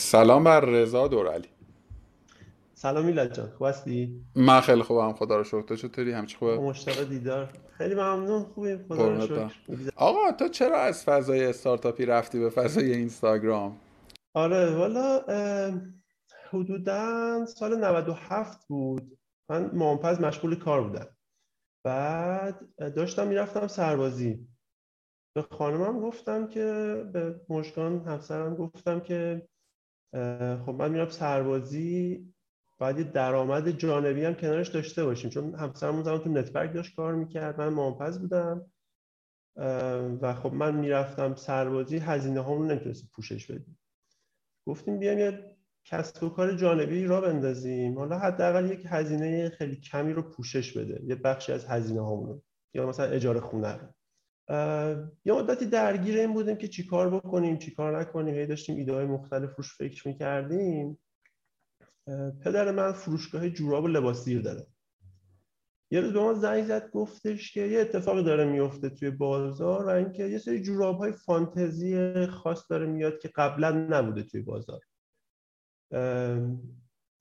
سلام بر رضا دورالی سلام میلاد جان خوب هستی؟ من خیلی خوبم خدا رو شکر. تو چطوری؟ همچی خوبه؟ مشتاق دیدار. خیلی ممنون خوبی خدا رو شکر. آقا تو چرا از فضای استارتاپی رفتی به فضای اینستاگرام؟ آره والا حدودا سال 97 بود. من مامپز مشغول کار بودم. بعد داشتم می‌رفتم سربازی. به خانمم گفتم که به مشکان همسرم گفتم که خب من میرم سربازی باید یه درآمد جانبی هم کنارش داشته باشیم. چون همسرمون زمان تو نتورک داشت کار می‌کرد من مامپز بودم. و خب من می‌رفتم سربازی هزینه هامون نمی‌تونست پوشش بدیم. گفتیم بیایم یه کسب و کار جانبی را بندازیم. حالا حداقل یک هزینه خیلی کمی رو پوشش بده. یه بخشی از هزینه هامون یا مثلا اجاره خونه رو. یه مدتی درگیر این بودیم که چیکار بکنیم چیکار نکنیم. هی داشتیم ایده های مختلف روش فکر می‌کردیم. پدر من فروشگاه جوراب و لباس زیر داره. یه روز به ما زنگ زد گفتش که یه اتفاقی داره میفته توی بازار و اینکه یه سری جوراب های فانتزی خاص داره میاد که قبلا نبوده توی بازار.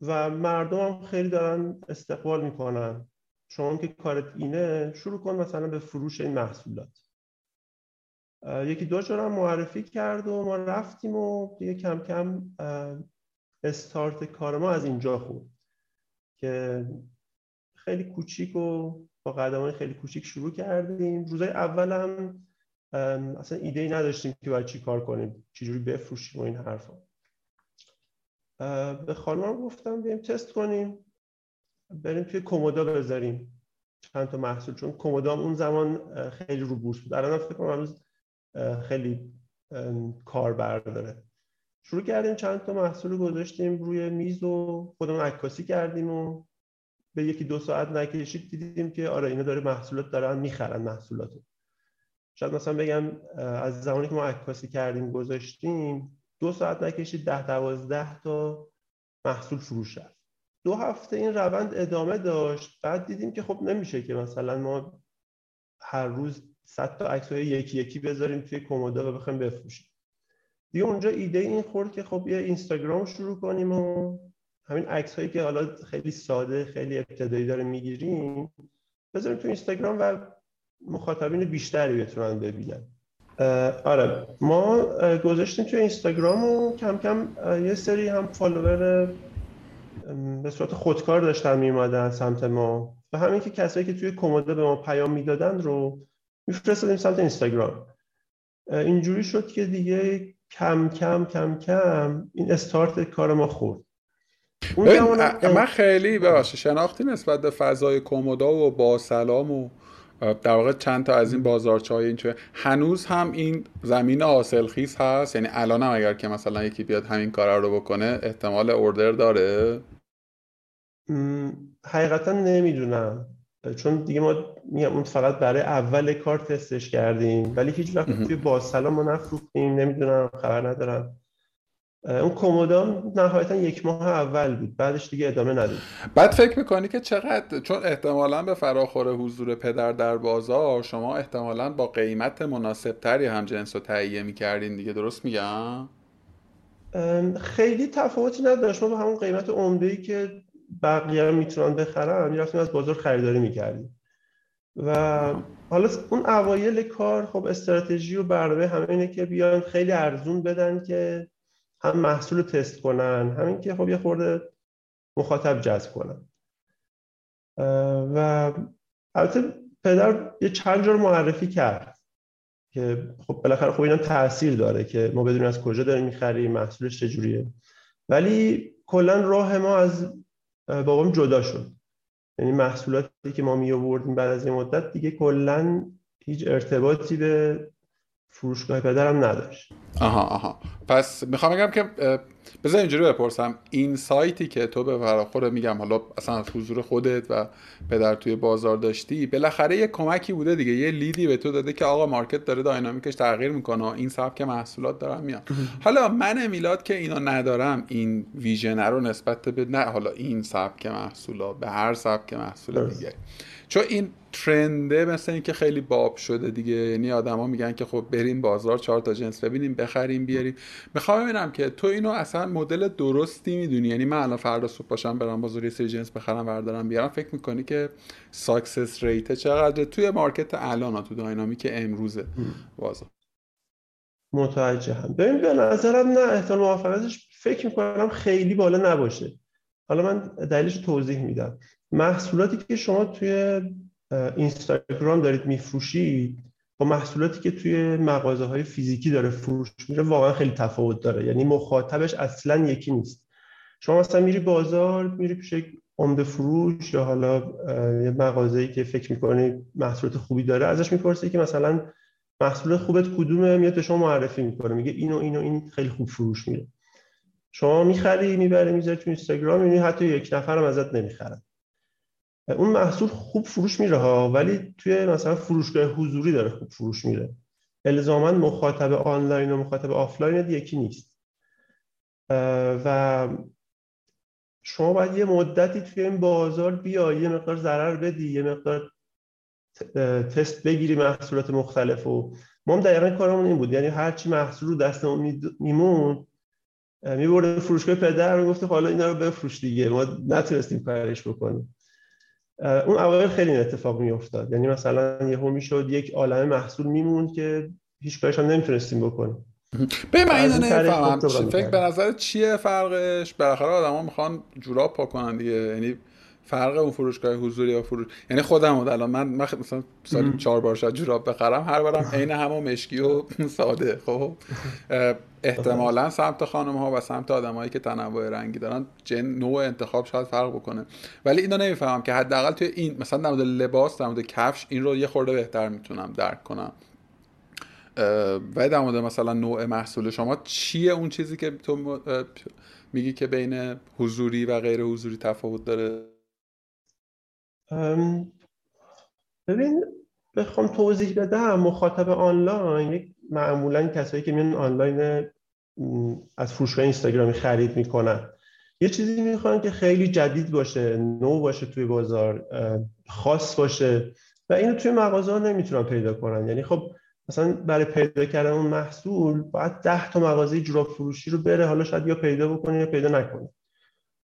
و مردم هم خیلی دارن استقبال می‌کنن. شما که کارت اینه شروع کن مثلا به فروش این محصولات. یکی دو جا معرفی کرد و ما رفتیم و دیگه کم کم استارت کار ما از اینجا خود که خیلی کوچیک و با قدم های خیلی کوچیک شروع کردیم. روزای اول هم اصلا ایده ای نداشتیم که باید چی کار کنیم چجوری بفروشیم و این حرفا. به خانم گفتم بریم تست کنیم بریم توی کومودا بذاریم چند تا محصول چون کومودا اون زمان خیلی رو بورس بود. الان فکر کنم خیلی کار برداره. شروع کردیم چند تا محصول گذاشتیم روی میز و خودمون عکاسی کردیم و به یکی دو ساعت نکشید دیدیم که آره اینا داره محصولات دارن می‌خرن محصولات شاید مثلا بگم از زمانی که ما عکاسی کردیم گذاشتیم دو ساعت نکشید ده دوازده تا محصول فروش رفت. دو هفته این روند ادامه داشت بعد دیدیم که خب نمیشه که مثلا ما هر روز 100 تا عکس یکی یکی بذاریم توی کمودا و بخوایم بفروشیم. دیگه اونجا ایده این خورد که خب یه اینستاگرام شروع کنیم و همین عکس هایی که حالا خیلی ساده خیلی ابتدایی داره می‌گیریم بذاریم تو اینستاگرام و مخاطبین بیشتری بتونن ببینن. آره ما گذاشتیم تو اینستاگرام و کم کم یه سری هم فالوور به صورت خودکار داشتن میومدن سمت ما. و همین که کسایی که توی کموده به ما پیام می‌دادن رو میفرستادیم سمت اینستاگرام. اینجوری شد که دیگه کم کم کم کم این استارت کار ما خورد. من خیلی ببخشید شناختی نسبت به فضای کومودا و با سلام و در واقع چند تا از این بازارچه های این هنوز هم این زمین حاصلخیز هست؟ یعنی الان هم اگر که مثلا یکی بیاد همین کار رو بکنه احتمال اوردر داره؟ حقیقتا نمی‌دونم. چون دیگه ما میگم اون فقط برای اول کار تستش کردیم ولی هیچ وقت توی با سلام ما نفروختیم نمی‌دونم خبر ندارم. اون کومودان نهایتا یک ماه اول بود بعدش دیگه ادامه ندید بعد فکر می‌کنی که چقدر؟ چون احتمالا به فراخور حضور پدر در بازار شما احتمالا با قیمت مناسب تری هم جنس رو تهیه می‌کردین دیگه درست میگم؟ خیلی تفاوتی نداشت. ما با همون قیمت عمده که بقیه می‌تونن بخرن می‌رفتیم از بازار خریداری می‌کردیم. و حالا اون اوایل کار خب استراتژی و برنامه همه اینه که بیان خیلی ارزون بدن که هم محصول تست کنن همین که خب یه خورده مخاطب جذب کنن. و البته پدر یه چند جور معرفی کرد که خب بالاخره خب اینا تاثیر داره که ما بدونیم از کجا داریم می‌خریم محصولش چجوریه. ولی کلا راه ما از بابام جدا شد. یعنی محصولاتی که ما می آوردیم بعد از این مدت دیگه کلا هیچ ارتباطی به فروشگاه پدرم نداشت. آها آها. پس می‌خوام بگم که بذار اینجوری بپرسم. این سایتی که تو به فراخور میگم حالا اصلا از حضور خودت و پدر توی بازار داشتی بالاخره یه کمکی بوده دیگه. یه لیدی به تو داده که آقا مارکت داره داینامیکش تغییر می‌کنه این سبک محصولات دارن میاد حالا من میلاد که اینو ندارم این ویژن رو نسبت به نه حالا این سبک محصولات به هر سبک محصول دیگه. چون این ترنده مثل اینکه خیلی باب شده دیگه یعنی آدما میگن که خب بریم بازار چهار تا جنس ببینیم بخریم بیاریم. می‌خوام ببینم که تو اینو از مثلا مدل درستی می‌دونی؟ یعنی من الان فردا صبح باشم برم بازار یه سری جنس بخرم بردارم بیارم. فکر می‌کنی که success rate چقدر توی market الان تو dynamic امروزه بازار. متوجهم. ببین به نظرم نه احتمال موفقیتش فکر می‌کنم خیلی بالا نباشه. حالا من دلیلش توضیح میدم. محصولاتی که شما توی اینستاگرام دارید میفروشید با محصولاتی که توی مغازه های فیزیکی داره فروش میره واقعا خیلی تفاوت داره. یعنی مخاطبش اصلا یکی نیست. شما مثلا میری بازار میری پیش عمده فروش یا حالا یه مغازه‌ای که فکر می‌کنی محصولات خوبی داره ازش می‌پرسی که مثلا محصول خوبت کدومه میاد به شما معرفی می‌کنه میگه اینو اینو این خیلی خوب فروش میره شما می‌خری می‌بری می‌ذاری تو اینستاگرام یعنی حتی یک نفرم ازت نمی‌خرن اون محصول خوب فروش میره ها ولی توی مثلا فروشگاه حضوری داره خوب فروش میره. الزاما مخاطب آنلاین و مخاطب آفلاین یکی نیست. و شما باید یه مدتی توی این بازار بیای یه مقدار ضرر بدی یه مقدار تست بگیری محصولات مختلف و ما هم دقیقا کارمون این بود. یعنی هرچی محصول رو دستمون میمون میبرده فروشگاه پدر رو گفته حالا اینا رو بفروش دیگه. ما نتونستیم کارش بکنیم. اون اوایل خیلی این اتفاق میافتاد. یعنی مثلا یهو می‌شد یک عالم محصول میموند که هیچ کارش هم نمی‌تونستیم بکنیم. به من اینو نمی‌فهمم فکر به نظر چیه فرقش؟ بالاخره آدما می‌خوان جوراب پاک کنن دیگه. یعنی فرق اون فروشگاه حضوری یا فروش یعنی خودم بود الان. من, من مثلا سال چهار بار شاید جوراب بخرم. هر بارم عین همون مشکی و ساده. خب. احتمالا سمت خانم ها و سمت آدمایی که تنوع رنگی دارن جن نوع انتخاب شاید فرق بکنه. ولی اینو نمی‌فهمم که حداقل توی این مثلا در مورد لباس در مورد کفش این رو یه خورده بهتر می‌تونم درک کنم. و در مورد مثلا نوع محصول شما چیه اون چیزی که تو میگی که بین حضوری و غیر حضوری تفاوت داره؟ ببین بخوام توضیح بدم مخاطب آنلاین معمولا کسایی که میان آنلاین از فروشگاه اینستاگرامی خرید می‌کنن. یه چیزی می‌خوان که خیلی جدید باشه نو باشه توی بازار خاص باشه و اینو توی مغازه ها نمی‌تونن پیدا کنن. یعنی خب مثلا برای پیدا کردن اون محصول باید ده تا مغازه جوراب فروشی رو بره حالا شاید یا پیدا بکنه یا پیدا نکنه.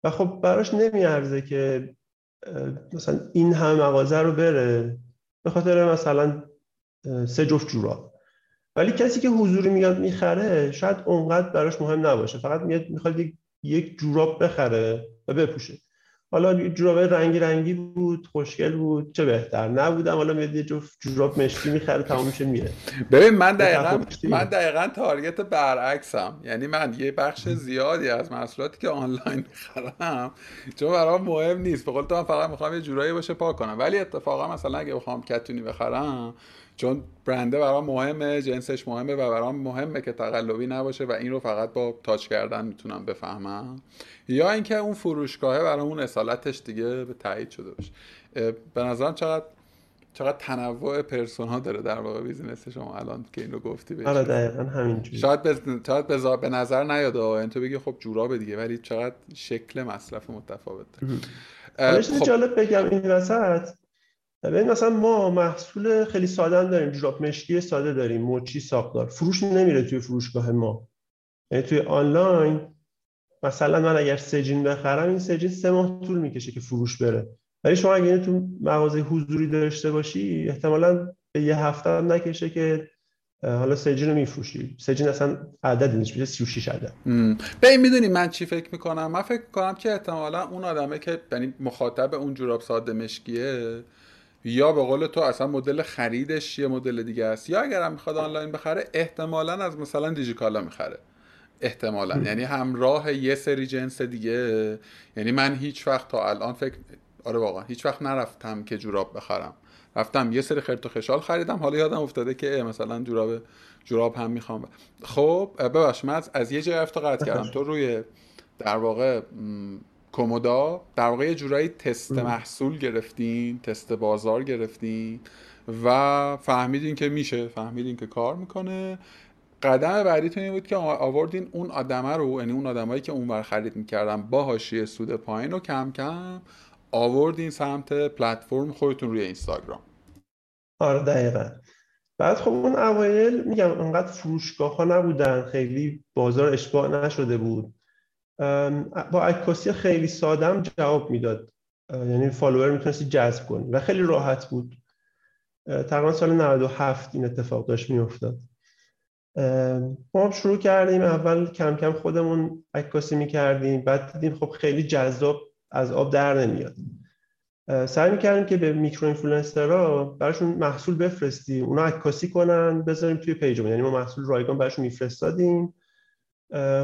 و خب براش نمیارزه که مثلا این همه مغازه رو بره به خاطر مثلا سه جفت جوراب ولی کسی که حضوری میاد می‌خره شاید اونقدر براش مهم نباشه. فقط میاد می‌خواد یک جوراب بخره و بپوشه. حالا جوراب رنگی رنگی بود خوشگل بود چه بهتر نبودم. حالا میاد یه جفت جوراب مشکی می‌خره تمام میشه میره. ببین من دقیقا من دقیقا تارگت برعکسم. یعنی من یه بخش زیادی از محصولاتی که آنلاین می‌خرم چون برام مهم نیست. به قول تو من فقط می‌خوام یه جورایی باشه پاک کنم. ولی اتفاقا مثلا اگه بخوام کتونی بخرم چون برنده برام مهمه جنسش مهمه و برام مهمه که تقلبی نباشه و این رو فقط با تاچ کردن می‌تونم بفهمم. یا اینکه اون فروشگاهه برامون اصالتش دیگه به تایید شده باشه. به نظرم چقدر چقدر تنوع پرسونا داره در واقع بیزینس شما الان که اینو گفتی بهش. آره دقیقا همینجوری. شاید به شاید به نظر نیاد این تو بگی خب جوراب دیگه ولی چقدر شکل مصرف متفاوت داره خب... جالب بگم این وسط ببین مثلا ما محصول خیلی ساده داریم جوراب مشکی ساده داریم موچی ساقدار فروش نمیره توی فروشگاه ما. یعنی توی آنلاین مثلا من اگر سجین بخرم این سجین سه ماه طول می‌کشه که فروش بره. ولی شما اگر تو مغازه حضوری داشته باشی احتمالا به یه هفته هم نکشه که حالا سجین رو میفروشی. سجین اصلا عددی نیست میشه 36 عدد. به این می‌دونی من چی فکر می‌کنم؟ من فکر می‌کنم که احتمالا اون آدمه که یعنی مخاطب اون جوراب ساده مشکیه یا به قول تو اصلا مدل خریدش یه مدل دیگه است یا اگر هم می‌خواد آنلاین بخره احتمالا از مثلا دیجیکالا می‌خره. احتمالا. یعنی همراه یه سری جنس دیگه. یعنی من هیچ وقت تا الان فکر آره واقعا هیچ وقت نرفتم که جوراب بخرم. رفتم یه سری خرت و خشال خریدم حالا یادم افتاده که مثلا جوراب جوراب هم می‌خوام. خب ببخش من از, یه جای افتا قطع کردم تو روی در واقع کومودا در واقع یه جورایی تست محصول گرفتین تست بازار گرفتین و فهمیدین که میشه فهمیدین که کار می‌کنه. قدم بعدیتون این بود که آوردین اون آدمه رو یعنی اون آدمایی که اونور خرید می‌کردن با حاشیه سود پایین رو کم کم آوردین سمت پلتفرم خودتون روی اینستاگرام. آره دقیقا. بعد خب اون اوایل میگم انقدر فروشگاه ها نبودن خیلی بازار اشباع نشده بود. با عکاسی خیلی سادم جواب می‌داد. یعنی فالوور می‌تونستی جذب کنی و خیلی راحت بود. تقریبا سال 97 این اتفاق داشت میافتاد. ما شروع کردیم. اول کم کم خودمون عکاسی می‌کردیم. بعد دیدیم خب خیلی جذاب از آب در نمیاد. سعی می‌کردیم که به micro influencer ها براشون محصول بفرستیم. اونا عکاسی کنن بذاریم توی page مون یعنی ما محصول رایگان براشون میفرستادیم.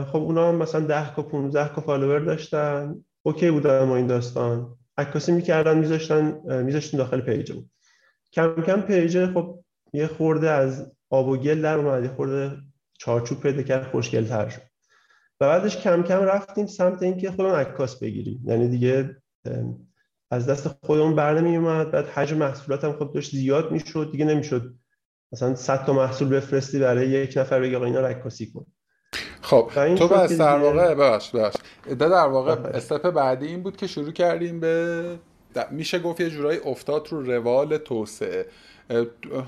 خب اونا مثلا 10 تا 15 تا follower داشتن. OK بودن با این داستان. عکاسی می‌کردن میذاشتن میذاشتن داخل page مون کم کم page خب یه خورده از آب و گل در اومد یه خورده چارچوب پیدا کرد خوشگل تر شد. و بعدش کم کم رفتیم سمت اینکه خودمون عکاس بگیریم. یعنی دیگه از دست خودمون بر نمی اومد بعد حجم محصولات هم خب داشت زیاد می‌شد. دیگه نمی‌شد مثلا 100 تا محصول بفرستی برای یک نفر بگی آقا اینا رو کن. خب تو بس در واقع ببخش ببخش در واقع استپ بعدی این بود که شروع کردیم به میشه گفت یه جورایی افتاد رو روال توسعه.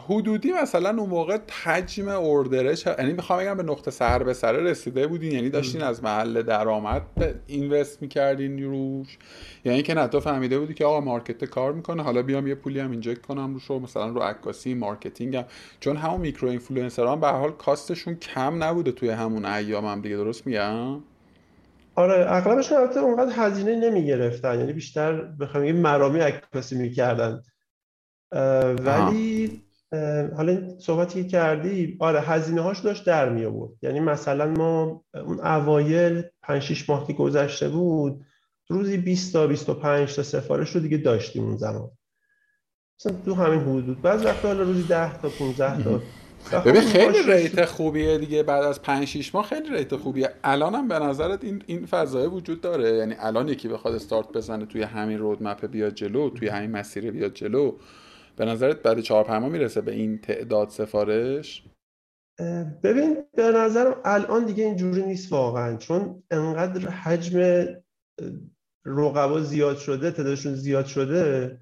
حدودی مثلا اون موقع حجم اوردرش یعنی می‌خوام بگم به نقطه سر به سر رسیده بودین. یعنی داشتین از محل درآمد invest می‌کردین روش. یعنی که نه تو فهمیده بودی که آقا market کار می‌کنه. حالا بیام یه پولی هم inject کنم روش مثلا رو عکاسی marketing هم. چون همون میکرو اینفلوئنسران به حال کاستشون کم نبوده توی همون ایام هم دیگه. درست میگم؟ آره اغلبشون البته اونقدر هزینه نمی‌گرفتن. یعنی بیشتر بخوام مرامی عکاسی می‌کردن. ولی حالا این صحبتی کردی آره هزینه هاش داشت در می آورد یعنی مثلا ما اون اوایل 5 6 ماه که گذشته بود روزی 20 تا 25 تا سفارش رو دیگه داشتیم اون زمان. مثلا تو همین حدود. بعض وقتا حالا روزی 10 تا 15 تا. ببین خیلی ریت خوبیه دیگه بعد از 5 6 ماه خیلی ریت خوبیه. الانم به نظرت این این فضای وجود داره؟ یعنی الان یکی بخواد استارت بزنه توی همین رودمپ بیاد جلو توی همین مسیر بیاد جلو. به نظرت بعد چهار پنج می‌رسه به این تعداد سفارش؟ ببین به نظرم الان دیگه اینجوری نیست واقعا چون انقدر حجم رقبا زیاد شده تعدادشون زیاد شده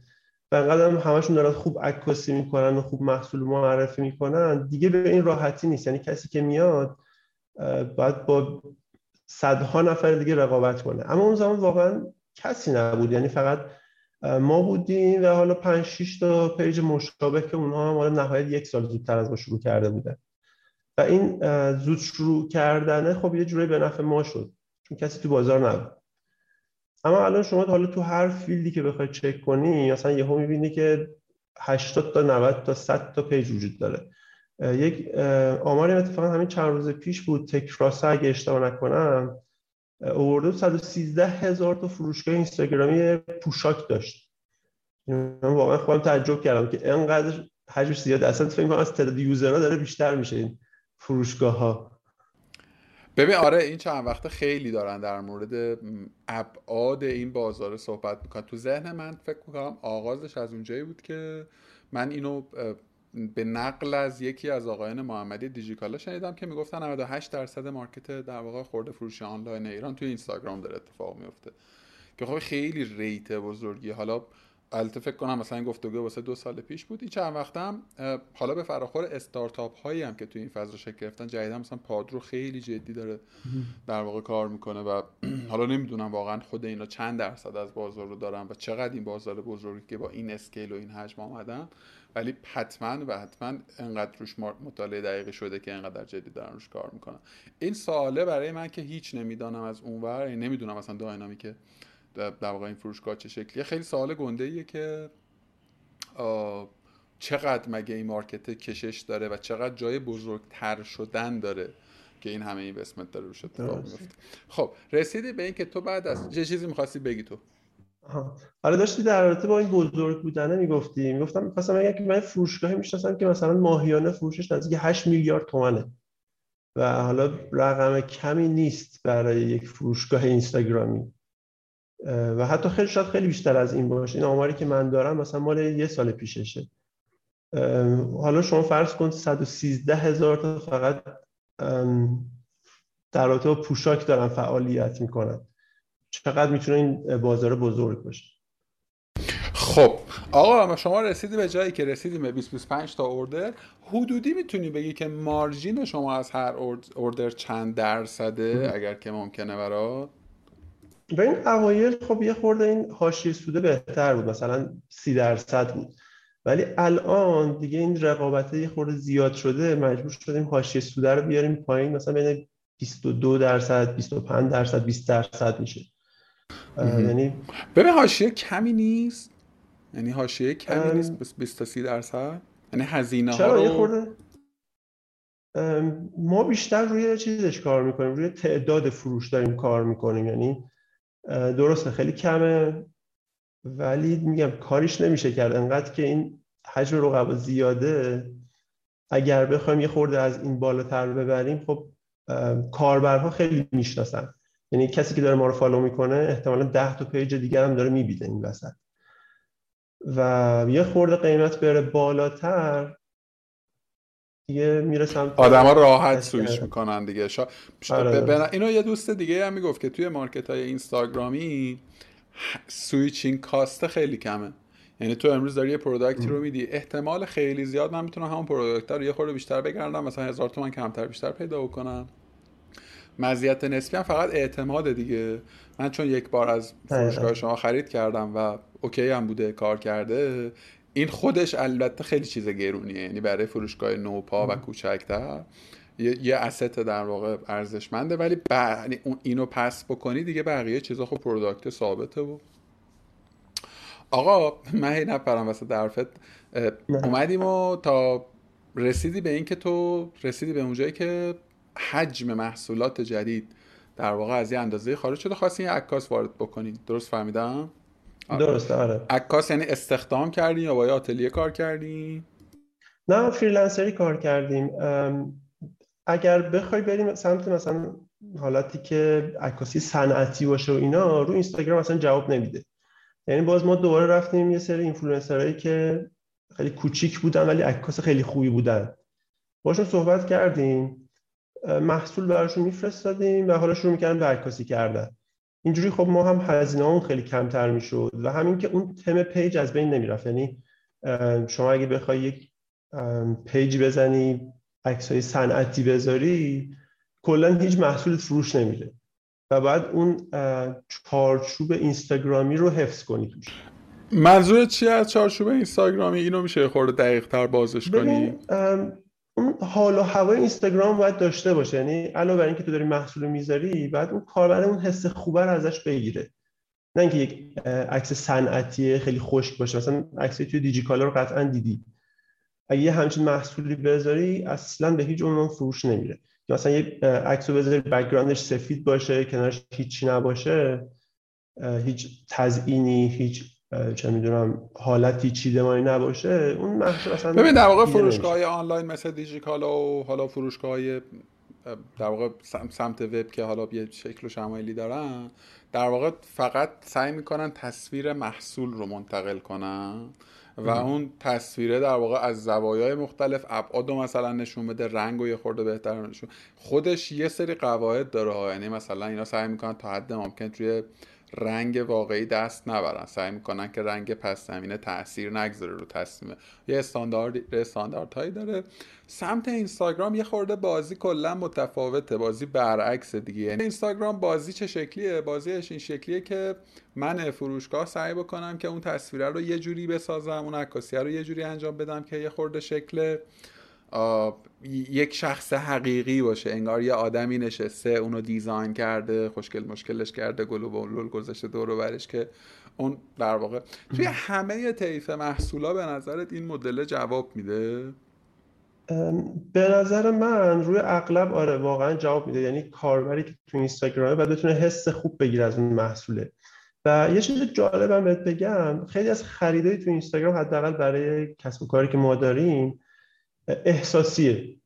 و انقدر هم همشون دارن خوب عکاسی می‌کنن و خوب محصول معرفی می‌کنن دیگه به این راحتی نیست. یعنی کسی که میاد باید با صدها نفر دیگه رقابت کنه. اما اون زمان واقعا کسی نبود. یعنی فقط ما بودیم و حالا 5 6 تا پیج مشابه که اونها هم حالا نهایت یک سال زودتر از ما شروع کرده بودن. و این زود شروع کردنه خب یه جوری به نفع ما شد. چون کسی تو بازار نبود. اما الان شما حالا تو هر field ی که بخوای چک کنی مثلا یهو می‌بینی که 80 تا 90 تا 100 تا page وجود داره. یک آماری اتفاقا همین چند روز پیش بود. تکراسا اگه اشتباه نکنم آورده 113 هزار تا فروشگاه اینستاگرامی پوشاک داشت. من واقعا خودم تعجب کردم که انقدر حجمش زیاد. اصلا فکر کنم از تعداد user ها داره بیشتر میشه این فروشگاه ها ببین آره این چند وقته خیلی دارن در مورد ابعاد این بازار صحبت می‌کنن. تو ذهن من فکر می‌کنم آغازش از اونجایی بود که من اینو به نقل از یکی از آقایان محمدی دیجیکالا شنیدم که می‌گفتن 98 درصد مارکت در واقع خورده فروش آنلاین ایران توی اینستاگرام داره اتفاق میفته. که خب خیلی ریت بزرگی. حالا البته فکر کنم مثلا این گفتگو واسه دو سال پیش بود. این چند وقتم حالا به فراخور استارتاپ هایی هم که توی این فضا شکل گرفتن جدیدا مثلا پادرو خیلی جدی داره در واقع کار می‌کنه و حالا نمی‌دونم واقعا خود اینا چند درصد از بازار رو دارن و چقدر این بازار بزرگی که با این اسکیل و این حجم آمدن. ولی حتما و حتما انقدر روش مطالعه دقیقی شده که انقدر جدی دارن روش کار می‌کنن. این سواله برای من که هیچ نمی‌دانم از اونور یعنی نمی‌دونم مثلا داینامیک که در واقع این فروشگاه چه شکلیه. خیلی سوال گنده ایه که چقدر مگه این مارکت کشش داره و چقدر جای بزرگتر شدن داره که این همه اینوستمنت داره روش اتفاق میفته خب رسیدی به این که تو بعد از چه چیزی می‌خواستی بگی تو؟ حالا داشتی در رابطه با این بزرگ بودنه می‌گفتی. می‌گفتم می‌خواستم اگر که من فروشگاهی می‌شناسم که مثلا ماهیانه فروشش نزدیک 8 میلیارد تومنه. و حالا رقم کمی نیست برای یک فروشگاه اینستاگرامی. و حتی خیلی شاید خیلی بیشتر از این باشه. این آماری که من دارم مثلا مال یه سال پیششه. حالا شما فرض کن 113 هزار تا فقط در رابطه با پوشاک دارن فعالیت می‌کنن. چقدر می‌تونه این بازار بزرگ باشه. خب آقا شما رسیدی به جایی که رسیدیم به 20 25 تا اوردر حدودی می‌تونی بگی که مارجین شما از هر اوردر چند درصده اگر که ممکنه برات؟ و این اوایل خب یه خورده این حاشیه سوده بهتر بود مثلا سی درصد بود. ولی الان دیگه این رقابت یه خورده زیاد شده مجبور شدیم حاشیه سوده رو بیاریم پایین مثلا بین 22 درصد 25 درصد 20 درصد میشه. یعنی ببین حاشیه کمی نیست. یعنی حاشیه کمی نیست 20 تا 30 درصد. یعنی هزینه ها رو خورده ما بیشتر روی چیزش کار می‌کنیم. روی تعداد فروش داریم کار می‌کنیم. یعنی درسته خیلی کمه ولی میگم کاریش نمیشه کرد. انقدر که این حجم رقبا زیاده اگر بخوایم یه خورده از این بالاتر ببریم خب کاربرها خیلی می‌شناسن. یعنی کسی که داره ما رو follow می‌کنه احتمالا ده تا page دیگر هم داره می‌بینه این وسط. و یه خورده قیمت بره بالاتر دیگه میره سمت آدما راحت سویش می‌کنن دیگه. شا... آره. اینو یه دوست دیگه هم می‌گفت که توی market های اینستاگرامی switching cost خیلی کمه. یعنی تو امروز داری یه product ی رو میدی. احتمال خیلی زیاد من می‌تونم همون product رو یه خورده بیشتر بگردم مثلا هزار تومن کمتر بیشتر پیدا بکنم. مزیت نسبی هم فقط اعتماد دیگه. من چون یک بار از فروشگاه شما خرید کردم و OK هم بوده کار کرده این خودش البته خیلی چیز گرونیه. یعنی برای فروشگاه نوپا و کوچکتر یه, یه asset در واقع ارزشمنده ولی ب... یعنی اینو پس بکنی دیگه بقیه چیزا خب product ثابته و آقا من هی نپرم واسه درفت. اومدیم و تا رسیدی به اینکه تو رسیدی به اونجایی که حجم محصولات جدید در واقع از یه اندازه خارج شده. خواستی یه عکاس وارد بکنین. درست فهمیدم؟ درسته آره. عکاس یعنی استخدام کردی یا با آتلیه کار کردی نه فریلنسری کار کردیم. اگر بخوای بریم سمت مثلا حالتی که عکاسی صنعتی باشه و اینا رو اینستاگرام اصلا جواب نمیده. یعنی باز ما دوباره رفتیم یه سری اینفلوئنسرایی که خیلی کوچیک بودن ولی عکاس خیلی خوبی بودن. باشون صحبت کردیم. محصول براشون میفرستادیم و حالا شروع می‌کردن به عکاسی کردن. اینجوری خب ما هم هزینه اون خیلی کمتر می‌شد و همین که اون theme page از بین نمی‌رفت. یعنی شما اگه بخوای یک page بزنی عکسای صنعتی بذاری کلا هیچ محصولت فروش نمیره و بعد اون چارچوب اینستاگرامی رو حفظ کنی توش. منظور چی از چارچوب اینستاگرامی؟ اینو میشه خورده دقیق تر بازش کنی؟ اون حال و هوای اینستاگرام باید داشته باشه. یعنی علاوه بر اینکه تو داری محصول می‌ذاری بعد اون کاربر اون حس خوبه رو ازش بگیره. نه اینکه یک عکس صنعتی خیلی خشک باشه. مثلا عکس توی دیجیکالا رو قطعا دیدی. اگه یه همچین محصولی بذاری اصلا به هیچ عنوان فروش نمیره. یا مثلا یه عکس رو بذاری background ش سفید باشه کنارش هیچی نباشه هیچ تزئینی هیچ چه می‌دونم حالتی چیدمانی نباشه اون محصول اصلا ببین در واقع فروشگاه آنلاین مثل دیجیکالا و حالا فروشگاه در واقع سمت وب که حالا یه شکل و شمایلی دارن در واقع فقط سعی می‌کنن تصویر محصول رو منتقل کنن و اون تصویره در واقع از زوایای مختلف ابعاد رو مثلا نشون بده رنگ و یه خورده بهتر نشون خودش یه سری قواعد داره یعنی مثلا اینا سعی می‌کنن تا حد ممکن توی رنگ واقعی دست نبرن. سعی می‌کنن که رنگ پس زمینه تاثیر نگذاره رو تصمیم. یه استاندارد استانداردهایی داره. سمت اینستاگرام یه خورده بازی کلا متفاوته. بازی برعکس دیگه. یعنی اینستاگرام بازی چه شکلیه؟ بازیش این شکلیه که من فروشگاه سعی بکنم که اون تصویره رو یه جوری بسازم اون عکاسی رو یه جوری انجام بدم که یه خورده شکل یک شخص حقیقی باشه انگار یه آدمی نشسته اونو دیزاین کرده خوشگل مشکلش کرده گل و بلول گذاشته دور و برش که اون در واقع. توی همه طیف محصولا به نظرت این مدل جواب میده؟ به نظر من روی اغلب آره واقعا جواب میده. یعنی کاربری که تو اینستاگرامه باید بتونه حس خوب بگیره از اون محصوله. و یه چیز جالبم بهت بگم خیلی از خریدای تو اینستاگرام حداقل برای کسب و کاری که ما داریم احساسیه.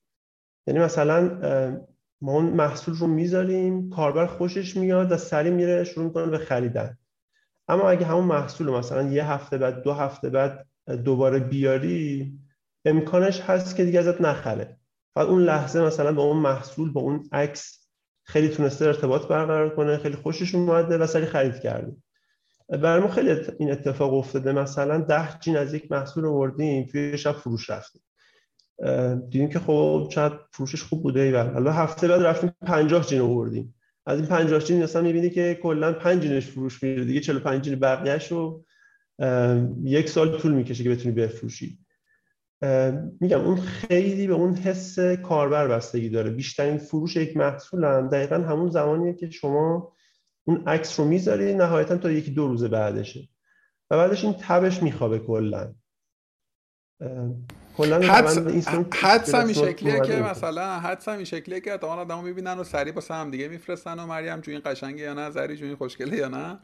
یعنی مثلا ما اون محصول رو می‌ذاریم کاربر خوشش میاد و سریع میره شروع می‌کنه به خریدن. اما اگه همون محصول مثلا یه هفته بعد دو هفته بعد دوباره بیاری امکانش هست که دیگه ازت نخره. فقط اون لحظه مثلا با اون محصول با اون عکس خیلی تونسته ارتباط برقرار کنه خیلی خوشش اومده و سری خرید کرده. برای ما خیلی این اتفاق افتاده. مثلا ده جین از یک محصول آوردیم توی شب فروش رفتیم. دیدیم که خب شاید فروشش خوب بوده ای حالا هفته بعد رفتیم 50 جین آوردیم از این 50 جین مثلا می‌بینی که کلا 5 جینش فروش میره دیگه 45 جین بقیه‌اش رو یک سال طول می‌کشه که بتونی بفروشی. میگم اون خیلی به اون حس کاربر بستگی داره. بیشترین فروش یک محصول هم دقیقا همون زمانیه که شما اون عکس رو می‌ذاری نهایتا تا یکی دو روز بعدشه. و بعدش این تبش میخوابه کلا. حدس هم این شکلیه که مثلا حدس هم این شکلیه که احتمالا آدمو می‌بینن و سریع با هم دیگه میفرستن و مریم جون این قشنگه یا نه زری جون این خوشگله یا نه؟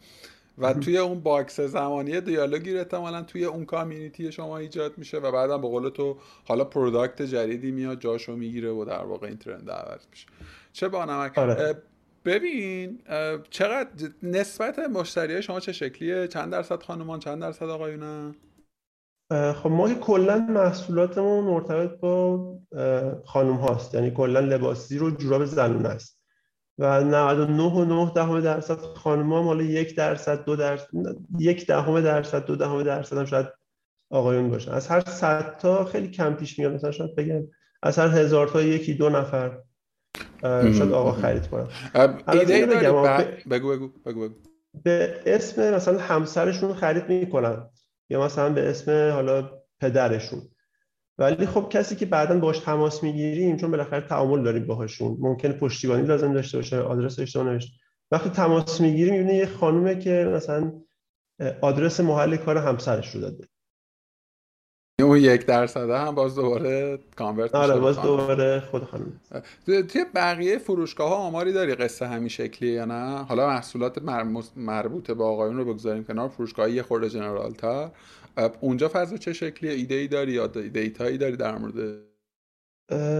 و توی اون باکس زمانی دیالوگی رو احتمالا توی اون community شما ایجاد میشه و بعدم به قول تو حالا product جدیدی میاد جاشو می‌گیره و در واقع این trend عوض میشه. چه بانمک. آره. ببین چقدر نسبت مشتری شما چه شکلیه؟ چند درصد خانمان چند درصد آقایونه؟ خب ما که کلا محصولاتمون مرتبط با خانم هاست. یعنی کلا لباسی رو جوراب زنونه است. و 99 و 9 درصد خانم ها حالا یک درصد دو درصد یک دهم درصد دو دهم درصد هم شاید آقایون باشن. از هر صد تا خیلی کم پیش میاد. مثلا شاید بگم از هر هزار تا یکی دو نفر شاید آقا خرید کنن. ایده بگم بگو بگو بگو. به اسم مثلا همسرشون خرید می‌کنن. یا مثلا به اسم حالا پدرشون. ولی خب کسی که بعدا باش تماس می‌گیریم چون بالاخره تعامل داریم باهاشون. ممکن پشتیبانی لازم داشته باشه آدرس اشتباه نوشت. وقتی تماس می‌گیریم می‌بینه یه خانومه که مثلا آدرس محل کار همسرش رو داده. اون یک درصد هم باز دوباره کانورت آره باز دوباره خود خانم. توی بقیه فروشگاه ها آماری داری قصه همین شکلیه یا نه؟ حالا محصولات مربوط به آقایون رو بگذاریم کنار فروشگاه یه خورده جنرال تر اونجا فضا چه شکلی؟ ایده ای داری یا دیتایی داری در مورد؟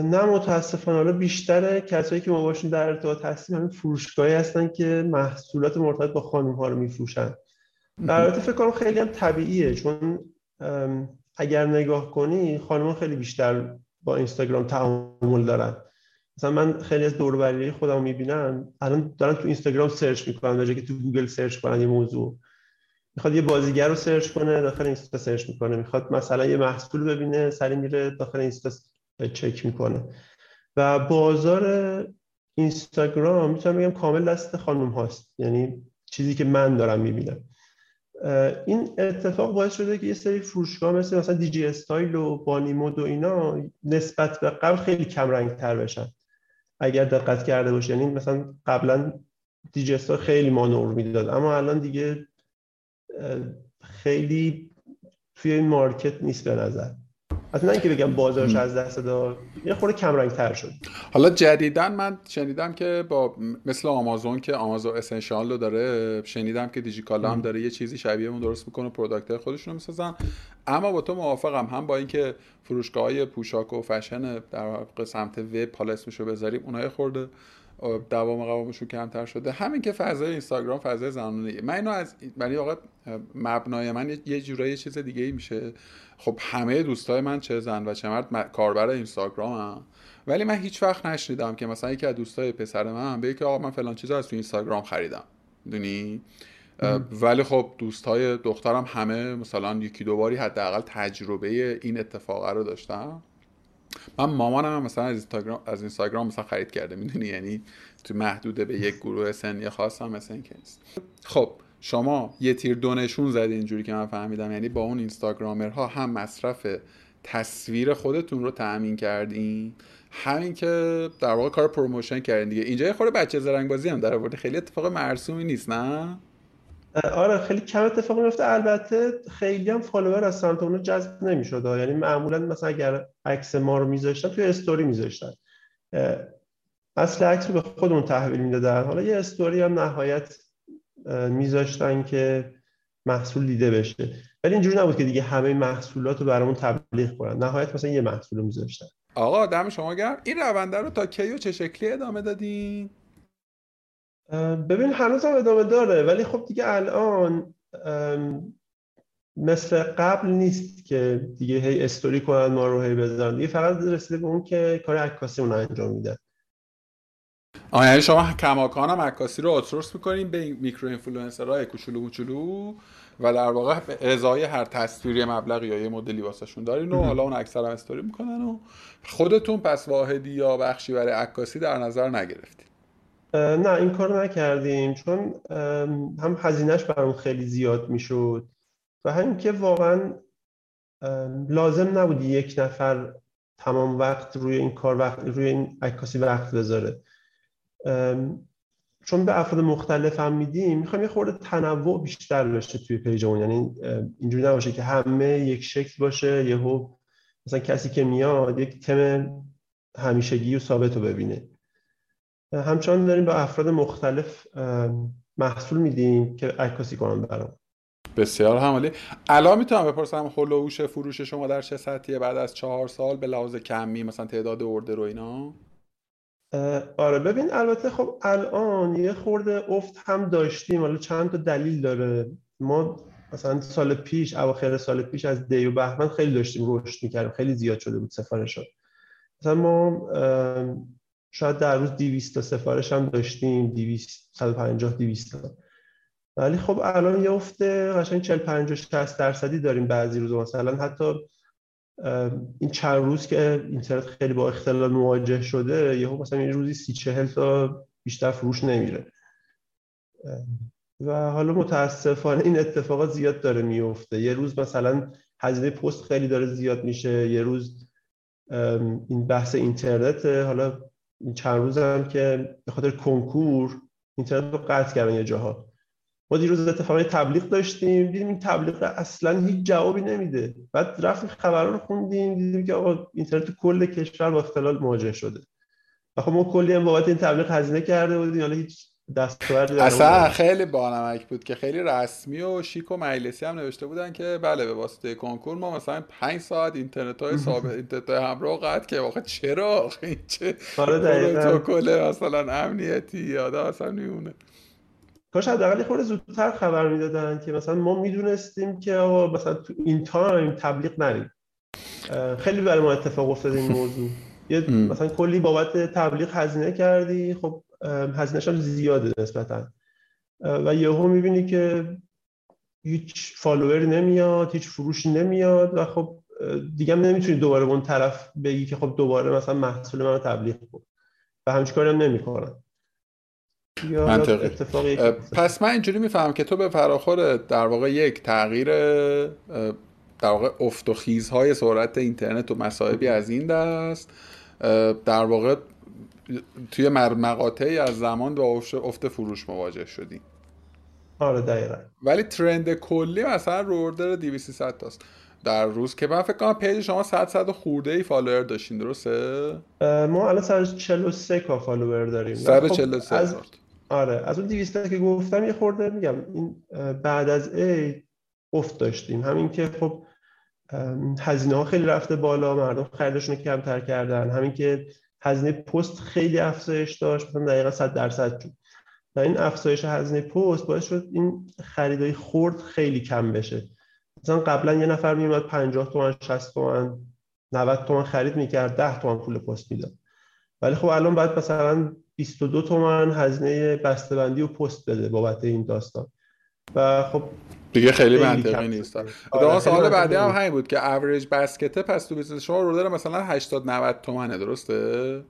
نه متاسفانه. حالا بیشتر کسایی که ما باشون در ارتباط هستیم همین فروشگاهی هستن که محصولات مرتبط با خانم ها رو میفروشن. در فکر کنم خیلی هم طبیعیه چون اگر نگاه کنی خانم خیلی بیشتر با اینستاگرام تعامل دارن. مثلا من خیلی از دور و بری خودم می‌بینم الان دارن تو اینستاگرام search می‌کنن تا که تو گوگل search کنن یه موضوع. می‌خواد یه بازیگر رو search کنه داخل اینستا search می‌کنه. می‌خواد مثلا یه محصول ببینه سریع میره داخل اینستا چک می‌کنه. و بازار اینستاگرام می‌تونم بگم کامل دست خانم هاست. یعنی چیزی که من دارم می‌بینم. این اتفاق باعث شده که یه سری فروشگاه مثل مثلا دیجی استایل و بانی مود و اینا نسبت به قبل خیلی کم رنگ تر بشن. اگر دقت کرده باشه یعنی مثلا قبلا دیجی استایل خیلی مانور می‌داد. اما الان دیگه خیلی توی این مارکت نیست به نظر. اصلا اینکه بگم بازارش از دست داد یه خورده کم رنگ تر شد. حالا جدیدن من شنیدم که با مثل آمازون که آمازون essential رو داره شنیدم که دیجیکالا هم داره یه چیزی شبیه اون درست می‌کنه product خودشون رو می‌سازن. اما با تو موافقم هم با اینکه فروشگاه های پوشاک و فشن در سمت وب حالا اسمشو بذاریم اونها خورده دوام قوامشون کمتر شده. همین که فضای اینستاگرام فضای زنانه. من اینو از برای واقع مبنای من یه جورایی چیز دیگه ای میشه. خب همه دوستای من چه زن و چه مرد کاربر اینستاگرام هم ولی من هیچ وقت نشنیدم که مثلا یکی از دوستای پسر من به که آقا من فلان چیز از تو اینستاگرام خریدم. دونی ولی خب دوستای دخترم همه مثلا یکی دو باری حداقل تجربه این اتفاقه رو داشتم من مامانم هم مثلا از اینستاگرام از اینستاگرام مثلا خرید کرده می‌دونی؟ یعنی تو محدوده به یک گروه سنی خاص هم مثلا این خب شما یه تیر دو نشون زدی اینجوری که من فهمیدم. یعنی با اون Instagrammer ها هم مصرف تصویر خودتون رو تأمین کردین. همین که در واقع کار promotion کردین دیگه. اینجا یه خورده بچه زرنگ بازی هم در خیلی اتفاق مرسومی نیست نه؟ آره خیلی کم اتفاق میفته البته خیلی هم follower از سمت اون جذب نمی‌شد. یعنی معمولا مثلا اگر عکس ما رو میذاشتن توی استوری میذاشتن. اصل عکس رو به خودمون تحویل می‌دادن. حالا یه استوری هم نهایت میذاشتن که محصول دیده بشه. ولی اینجوری نبود که دیگه همه محصولات رو برامون تبلیغ کنن. نهایت مثلا یه محصول رو میذاشتن. آقا دم شما گرم. این رونده رو تا کی و چه شکلی ادامه دادین؟ ببین هنوز هم ادامه داره. ولی خب دیگه الان مثل قبل نیست که دیگه هی استوری کنن ما رو هی بزنن. دیگه فقط رسیده به اون که کار عکاسی اون انجام میده. آه یعنی شما کماکان هم عکاسی رو آتسورس می‌کنین به میکرو های کوچولو کوچولو و در واقع ازای هر تصویری مبلغ یا یه مدلی واسهشون دارین و حالا اون اکثر هم استوری می‌کنن و خودتون پس واحدی یا بخشی برای عکاسی در نظر نگرفتید نه این کار نکردیم چون هم هزینهش برام خیلی زیاد می‌شد و همین که واقعا لازم نبود یک نفر تمام وقت روی این کار وقت روی این عکاسی وقت بذاره. چون به افراد مختلف هم میدیم می‌خوایم یه خورده تنوع بیشتر بشه توی پیجمون یعنی اینجوری نباشه که همه یک شکل باشه یهو مثلا کسی که میاد یک تم همیشگی و ثابت رو ببینه. همچنان داریم به افراد مختلف محصول میدیم که عکاسی کنن برام بسیار همالی الان می‌تونم بپرسم هلووش فروش شما در چه سطحیه؟ بعد از چهار سال به لحاظ کمی مثلا تعداد اوردر و اینا؟ آره ببین البته خب الان یه خورده افت هم داشتیم. حالا چند تا دلیل داره. ما مثلا سال پیش اواخر سال پیش از دی و بهمن خیلی داشتیم رشد می‌کردیم. خیلی زیاد شده بود سفارش مثلا ما شاید در روز 200 تا سفارش هم داشتیم. 200 150 200 تا. ولی خب الان یه افت قشنگ 40 50 60 درصدی داریم بعضی روزا. مثلا حتی این چند روز که اینترنت خیلی با اختلال مواجه شده یهو مثلا این روزی سی چهل تا بیشتر فروش نمیره. و حالا متاسفانه این اتفاقات زیاد داره میفته. یه روز مثلا هزینه پست خیلی داره زیاد میشه. یه روز این بحث اینترنت حالا این چند روز هم که به خاطر کنکور اینترنت رو قطع کردن یه جاها. ما دیروز اتفاقی تبلیغ داشتیم دیدیم این تبلیغ اصلا هیچ جوابی نمیده. بعد رفتیم خبرها رو خوندیم دیدیم که آقا اینترنت کل کشور با اختلال مواجه شده. و خب ما کلی هم بابت این تبلیغ هزینه کرده بودیم حالا هیچ دستاوردی اصلا خیلی بانمک بود که خیلی رسمی و شیک و مجلسی هم نوشته بودن که بله به واسطه کنکور ما مثلا 5 ساعت اینترنت های ثابت اینترنت های همراه قطع که واقعا چرا؟ این چه آره پروتکل مثلا امنیتی یادا اصلا میمونه. کاش حداقل خورده زودتر خبر می‌دادن که مثلا ما می‌دونستیم که آقا مثلا تو این تایم تبلیغ نریم. خیلی برای ما اتفاق افتاد این موضوع. یه مثلا کلی بابت تبلیغ هزینه کردی خب هزینهش هم زیاده نسبتا. و یهو می‌بینی که هیچ follower ی نمیاد هیچ فروشی نمیاد و خب دیگه نمی‌تونی دوباره اون طرف بگی که خب دوباره مثلا محصول من رو تبلیغ کن. و همچین کاری هم نمی‌کنن. منطقی. پس من اینجوری می‌فهمم که تو به فراخور در واقع یک تغییر در واقع افت و خیزهای سرعت اینترنت و مصائبی از این دست در واقع توی مقاطعی از زمان با افت فروش مواجه شدیم. آره دقیقا. ولی trend کلی مثلا رو order 200 تاست. در روز که من فکر کنم page شما 100 100 خورده ای follower داشتین درسته؟ ما الان 143 کا فالوور داریم. 143 خب از... آره از اون 200 که گفتم یه خورده میگم این بعد از ای افت داشتیم. همین که خب هزینه ها خیلی رفته بالا مردم خریدشون رو کمتر کردن. همین که هزینه پست خیلی افزایش داشت مثلا دقیقا 100 درصد شد و این افزایش هزینه پست باعث شد این خریدای خورد خیلی کم بشه. مثلا قبلا یه نفر میومد 50 تومن 60 تومن 90 تومن خرید می‌کرد 10 تومن پول پست می‌داد. ولی خب الان باید مثلا 22 تومن هزینه بسته‌بندی و پست بده بابت این داستان. و خب دیگه خیلی منطقی نیست. آره سوال بعدی هم همین بود که average basket ه پس تو business شما رو داره مثلا 80 90 تومنه درسته؟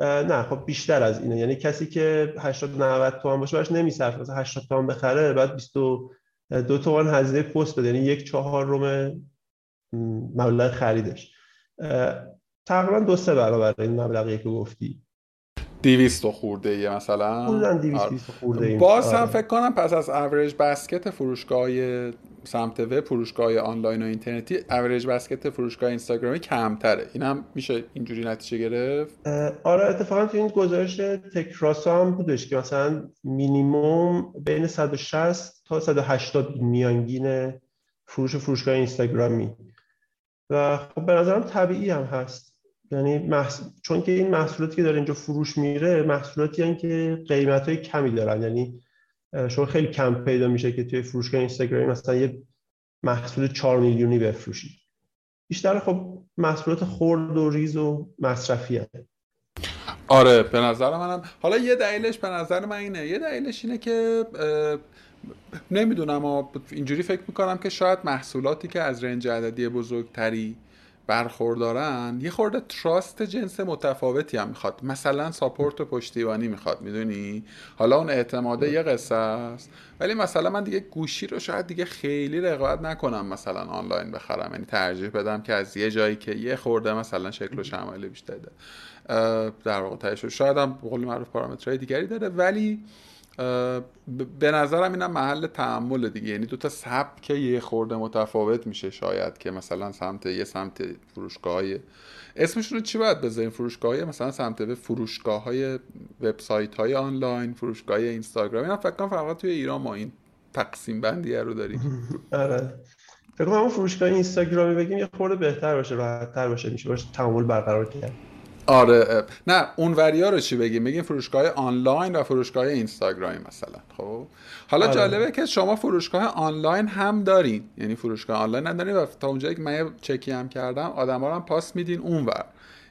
نه خب بیشتر از اینه. یعنی کسی که 80 90 تومن باشه براش نمیصرفه. مثلا 80 تومن بخره بعد 22 تومن هزینه پست بده. یعنی یک چهارم مبلغ خریدش. تقریبا دو سه برابر این مبلغی که گفتی. 200 خورده یه مثلا. بودن 200 آره. باز هم آره. فکر کنم پس از average basket فروشگاه سمت وب فروشگاه آنلاین و اینترنتی average basket فروشگاه اینستاگرامی کمتره. این هم میشه اینجوری نتیجه گرفت؟ آره اتفاقا تو این گزارش تکراسا هم بودش که مثلا مینیموم بین 160 تا 180 میانگین فروش فروشگاه اینستاگرامی. و خب به نظرم طبیعی هم هست. یعنی محصول... چون که این محصولاتی که داره اینجا فروش میره محصولاتی هن که قیمت های کمی دارن. یعنی شما خیلی کم پیدا میشه که توی فروشگاه اینستاگرامی مثلا یه محصول 4 میلیونی بفروشید. بیشتر خب محصولات خرد و ریز و مصرفی هن. آره به نظر منم. حالا یه دلیلش به نظر من اینه. یه دلیلش اینه که نمی‌دونم اینجوری فکر می‌کنم که شاید محصولاتی که از رنج عددی بزرگتری برخوردارن یه خورده تراست جنس متفاوتی هم می‌خواد. مثلا ساپورت و پشتیبانی می‌خواد می‌دونی؟ حالا اون اعتماده یه قصه است. ولی مثلا من دیگه گوشی رو شاید دیگه خیلی رقابت نکنم مثلا آنلاین بخرم. یعنی ترجیح بدم که از یه جایی که یه خورده مثلا شکل و شمایل بیشتر در واقع شاید هم قول معروف پارامترهای دیگری داره. ولی به نظرم اینم محل تعمل دیگه. یعنی دو تا سبک یه خورده متفاوت میشه شاید که مثلا سمت یه سمت فروشگاه های اسمشون رو چی باید بذاریم؟ فروشگاه های مثلا سمت به فروشگاه های وبسایت های آنلاین فروشگاه اینستاگرام. اینا فکر کنم فقط توی ایران ما این تقسیم بندی رو داریم. آره. فکر کنم فروشگاه اینستاگرامی بگیم یه خورده بهتر باشه راحت تر باشه میشه باشه تعامل برقرار کرد. آره نه اون ها رو چی بگیم؟ بگیم فروشگاه آنلاین و فروشگاه اینستاگرامی مثلا خب؟ حالا آره. جالبه که شما فروشگاه آنلاین هم دارین. یعنی فروشگاه آنلاین ندارین و تا اونجایی که من چکی هم کردم آدم ها هم پاس میدین اونور.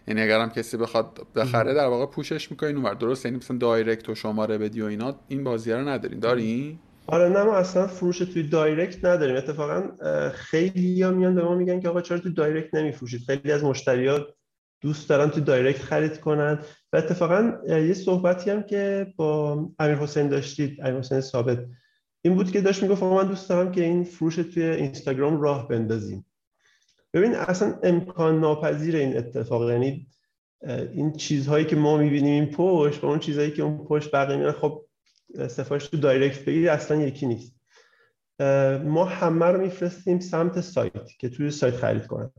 یعنی اگر هم کسی بخواد بخره در واقع push ش می‌کنین اونور. درست؟ یعنی مثلا direct و شماره بدی و اینا این بازی رو ندارین. دارین؟ آره نه ما اصلا فروش توی direct نداریم. اتفاقا خیلی ها میان به ما میگن که آقا چرا تو direct نمیفروشید؟ خیلی از مشتریات دوست دارن تو direct خرید کنن. و اتفاقا یه صحبتی هم که با امیر حسین داشتید امیر حسین ثابت این بود که داشت می‌گفت من دوست دارم که این فروش توی اینستاگرام راه بندازیم. ببین اصلا امکان ناپذیر این اتفاق. یعنی این چیزهایی که ما می‌بینیم این پشت و اون چیزهایی که اون پشت بقیه میرن خب سفارش تو دایرکت بگیری اصلا یکی نیست. ما همه رو میفرستیم سمت سایت که توی سایت خرید کنن.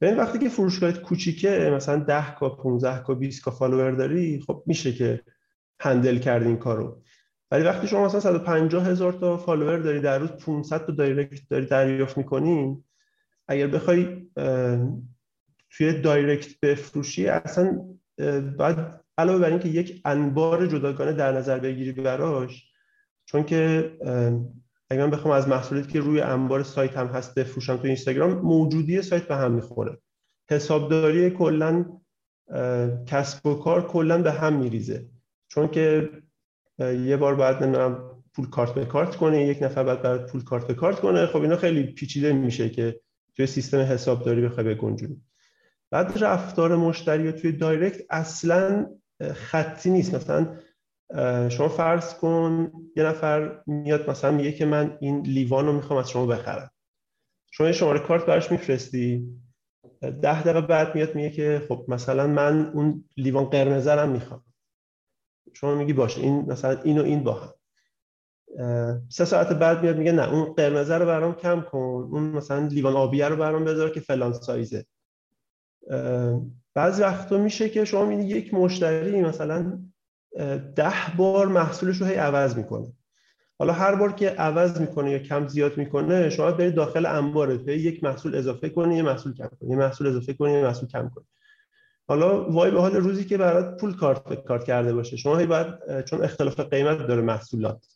ببین وقتی که فروشگاهت کوچیکه مثلا 10 K 15 K 20 K follower داری خب میشه که handle کرد این کارو. ولی وقتی شما مثلا 150 هزار تا follower داری در روز 500 تا direct داری دریافت می‌کنی اگر بخوای توی direct بفروشی اصلا باید علاوه بر اینکه یک انبار جداگانه در نظر بگیری براش چون که اگه من بخوام از محصولاتی که روی انبار سایت هم هست بفروشم تو اینستاگرام موجودی سایت به هم می‌خوره. حسابداری کلا کسب و کار کلا به هم میریزه. چون که یه بار بعد نمی‌دونم پول کارت به کارت کنه یک نفر بعد بعد پول کارت به کارت کنه. خب اینا خیلی پیچیده میشه که توی سیستم حسابداری بخوای بگنجونی بعد رفتار مشتری توی دایرکت اصلا خطی نیست. مثلا شما فرض کن یه نفر میاد مثلا میگه که من این لیوان رو می‌خوام از شما بخرم. شما یه شماره کارت براش میفرستی. ده دقیقه بعد میاد میگه که خب مثلا من اون لیوان قرمز هم می‌خوام. شما میگی باشه این مثلا این و این با هم. سه ساعت بعد میاد میگه نه اون قرمزه رو برام کم کن اون مثلا لیوان آبیه رو برام بذار که فلان سایزه. بعضی وقتا میشه که شما می‌بینی یک مشتری مثلا ده بار محصولش رو هی عوض می‌کنه. حالا هر بار که عوض می‌کنه یا کم زیاد می‌کنه شما برید داخل انبارت یک محصول اضافه کنی یه محصول کم کنی یه محصول اضافه کنی یه محصول کم کنی. حالا وای به حال روزی که برات پول کارت کارت کرده باشه شما هی باید چون اختلاف قیمت داره محصولات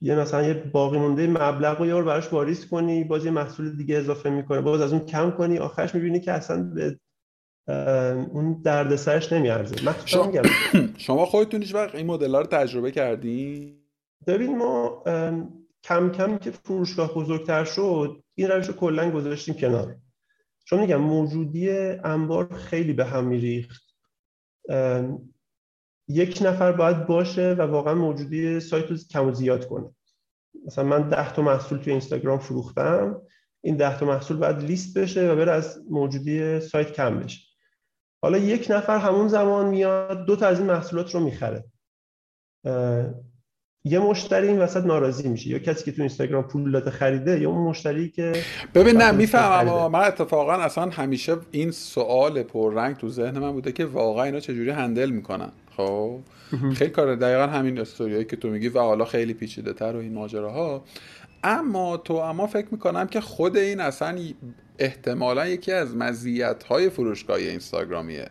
یه مثلا یه باقی مونده مبلغ رو یه بار براش واریز کنی باز یه محصول دیگه اضافه می‌کنه باز از اون کم کنی آخرش می‌بینی که اصلا به اون دردسرش نمیارزه. شما, شما خودتون هیچ وقت این مدل رو تجربه کردی؟ ببین ما کم کم که فروشگاه بزرگتر شد این روش رو کلا گذاشتیم کنار. چون میگم موجودی انبار خیلی به هم میریخت. یک نفر باید باشه و واقعا موجودی سایت رو کم و زیاد کنه. مثلا من ده تا محصول توی اینستاگرام فروختم. این ده تا محصول باید لیست بشه و بره از موجودی سایت کم بشه. حالا یک نفر همون زمان میاد دو تا از این محصولات رو می‌خره. یه مشتری این وسط ناراضی میشه. یا کسی که تو اینستاگرام پول داده خریده یا اون مشتری که ببین نه می‌فهمم من اتفاقا اصلا همیشه این سوال پررنگ تو ذهن من بوده که واقعا اینا چجوری هندل می‌کنن. خب؟ خیلی کار دقیقا همین استوریایی که تو میگی و حالا خیلی پیچیده تر و این ماجراها. اما تو اما فکر می‌کنم که خود این اصلا احتمالا یکی از مزیت های فروشگاه اینستاگرامیه.